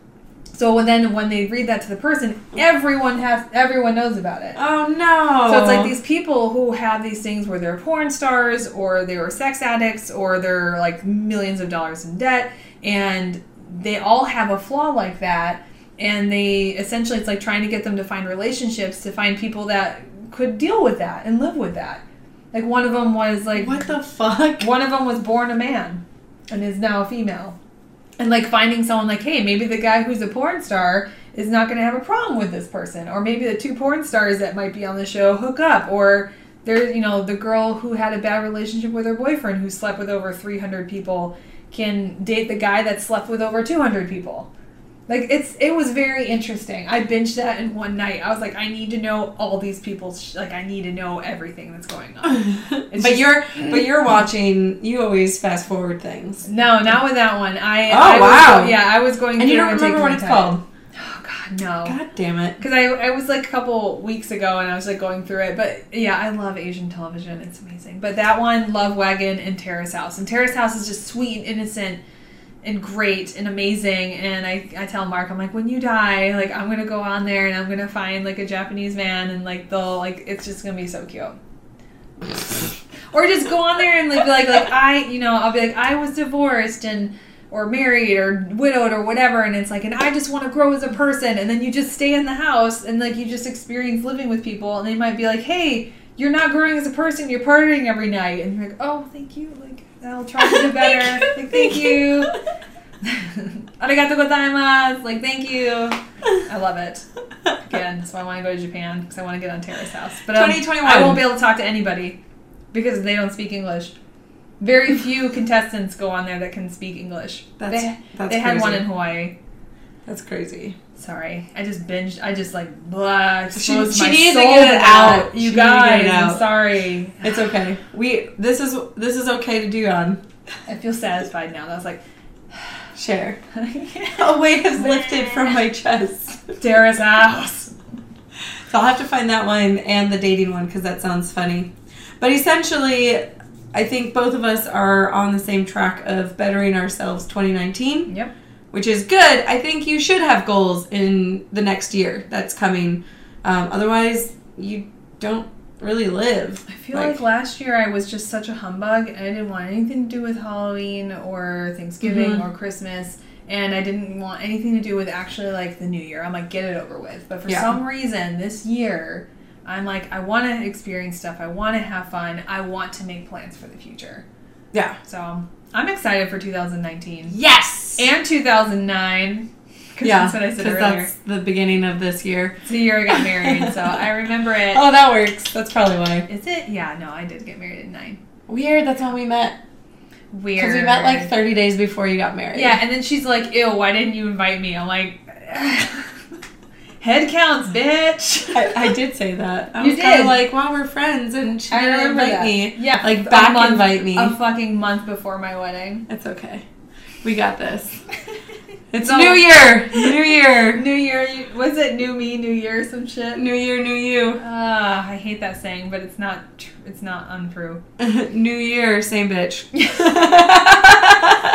S2: So then when they read that to the person everyone has everyone knows about it.
S1: Oh no.
S2: so it's like these people who have these things where they're porn stars or they were sex addicts or they're like millions of dollars in debt and they all have a flaw like that and they essentially it's like trying to get them to find relationships to find people that could deal with that and live with that. Like one of them was like
S1: What the fuck?
S2: one of them was born a man and is now a female. And like finding someone like, hey, maybe the guy who's a porn star is not going to have a problem with this person, or maybe the two porn stars that might be on the show hook up, or there's you know the girl who had a bad relationship with her boyfriend who slept with over 300 people can date the guy that slept with over 200 people. Like it's it was very interesting. I binged that in one night. I was like, I need to know all these people's sh- like I need to know everything that's going on. (laughs)
S1: but
S2: just-
S1: you're but you're watching. You always fast forward things,
S2: No, not with that one. I
S1: Oh,
S2: I
S1: wow.
S2: go- yeah, I was going.
S1: and you don't remember what it's
S2: time.
S1: called.
S2: Oh God, no.
S1: God damn it!
S2: Because I I was like a couple weeks ago and I was like going through it, but yeah, I love Asian television. It's amazing. But that one, Love Wagon and Terrace House, and Terrace House is just sweet and innocent and great and amazing. And I I tell Mark, I'm like, when you die, like I'm gonna go on there and I'm gonna find like a Japanese man and like they'll like it's just gonna be so cute. (laughs) or just go on there and like be like like I you know I'll be like I was divorced and or married or widowed or whatever. And it's like and I just want to grow as a person. And then you just stay in the house and like you just experience living with people. And they might be like hey you're not growing as a person. You're partying every night. And you're like oh thank you. Like I'll try to do (laughs) better like thank you (laughs) arigato gozaimasu like thank you I love it again that's why I want to go to Japan because I want to get on Terrace House but um,
S1: 2021.
S2: I won't be able to talk to anybody because they don't speak English. Very few (laughs) contestants go on there that can speak English.
S1: That's
S2: they
S1: that's
S2: they had one in Hawaii.
S1: That's crazy.
S2: Sorry, I just binged. I just like blah.
S1: She- she
S2: my
S1: needed to get it
S2: that.
S1: out.
S2: You
S1: She needed to get
S2: guys,
S1: it
S2: I'm sorry.
S1: It's okay. We this is this is okay to do on.
S2: I feel satisfied now. That was like
S1: Share. (sighs) A weight is lifted from my chest.
S2: Terrace House.
S1: So I'll have to find that one and the dating one because that sounds funny. But essentially, I think both of us are on the same track of bettering ourselves 2019,
S2: Yep.
S1: Which is good. I think you should have goals in the next year that's coming. Um, otherwise, you don't really live.
S2: I feel like, last year I was just such a humbug and I didn't want anything to do with Halloween or Thanksgiving
S1: Mhm.
S2: or Christmas and I didn't want anything to do with actually like the new year. I'm like get it over with. But for
S1: Yeah.
S2: some reason this year I'm like I want to experience stuff. I want to have fun. I want to make plans for the future.
S1: yeah.
S2: So, I'm excited for 2019
S1: Yes.
S2: And 2009 cuz
S1: yeah,
S2: that's what I said
S1: 'cause
S2: earlier.
S1: that's the beginning of this year.
S2: It's the year I got married, so (laughs) I remember it.
S1: Oh, that works. That's probably why.
S2: Is it? Yeah, no, I did get married at 9.
S1: Weird. That's how we met.
S2: Weird.
S1: Because we met like 30 days before you got married.
S2: Yeah, and then she's like, "Ew, why didn't you invite me?" I'm like, (laughs) Head counts, bitch.
S1: I, I did say that. I
S2: You
S1: was kind
S2: did.
S1: of like, wow, we're friends, and she didn't invite
S2: that.
S1: me.
S2: Yeah,
S1: Like back
S2: month-
S1: invite me.
S2: A fucking month before my wedding.
S1: It's okay. We got this. (laughs) It's
S2: No.
S1: New Year. New Year. (laughs)
S2: New Year, was it new me, new year, some shit?
S1: New Year, new you.
S2: Ah, I hate that saying, but it's not. Tr- it's not untrue. (laughs)
S1: new Year, same bitch. (laughs)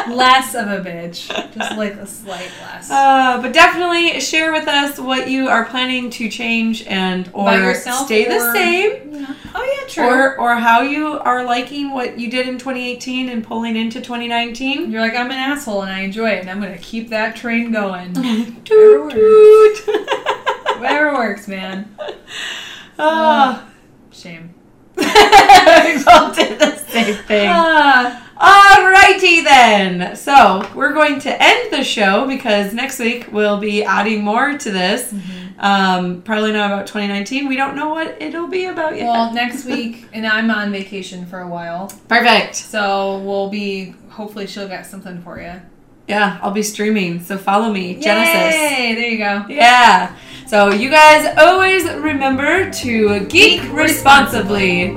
S2: Less of a bitch, just like a slight less.
S1: Uh, but definitely share with us what you are planning to change and or
S2: yourself
S1: stay the same.
S2: Yeah. Oh yeah, true.
S1: Or, or how you are liking what you did in 2018 and pulling into 2019.
S2: You're like I'm an asshole and I enjoy it, and I'm gonna keep that train going. (laughs)
S1: toot
S2: Whatever
S1: toot.
S2: Whatever works, man.
S1: Ah,
S2: Shame. (laughs)
S1: we both did the same thing.
S2: Ah,
S1: Alrighty then. So we're going to end the show because next week we'll be adding more to this.
S2: Mm-hmm.
S1: Um, probably not about 2019. We don't know what it'll be about yet.
S2: well, next week, and I'm on vacation for a while,
S1: Perfect.
S2: so we'll be. Hopefully, she'll get something for you.
S1: Yeah, I'll be streaming. So follow me, Genesis.
S2: Yay! There you go.
S1: Yeah. So you guys always remember to geek responsibly.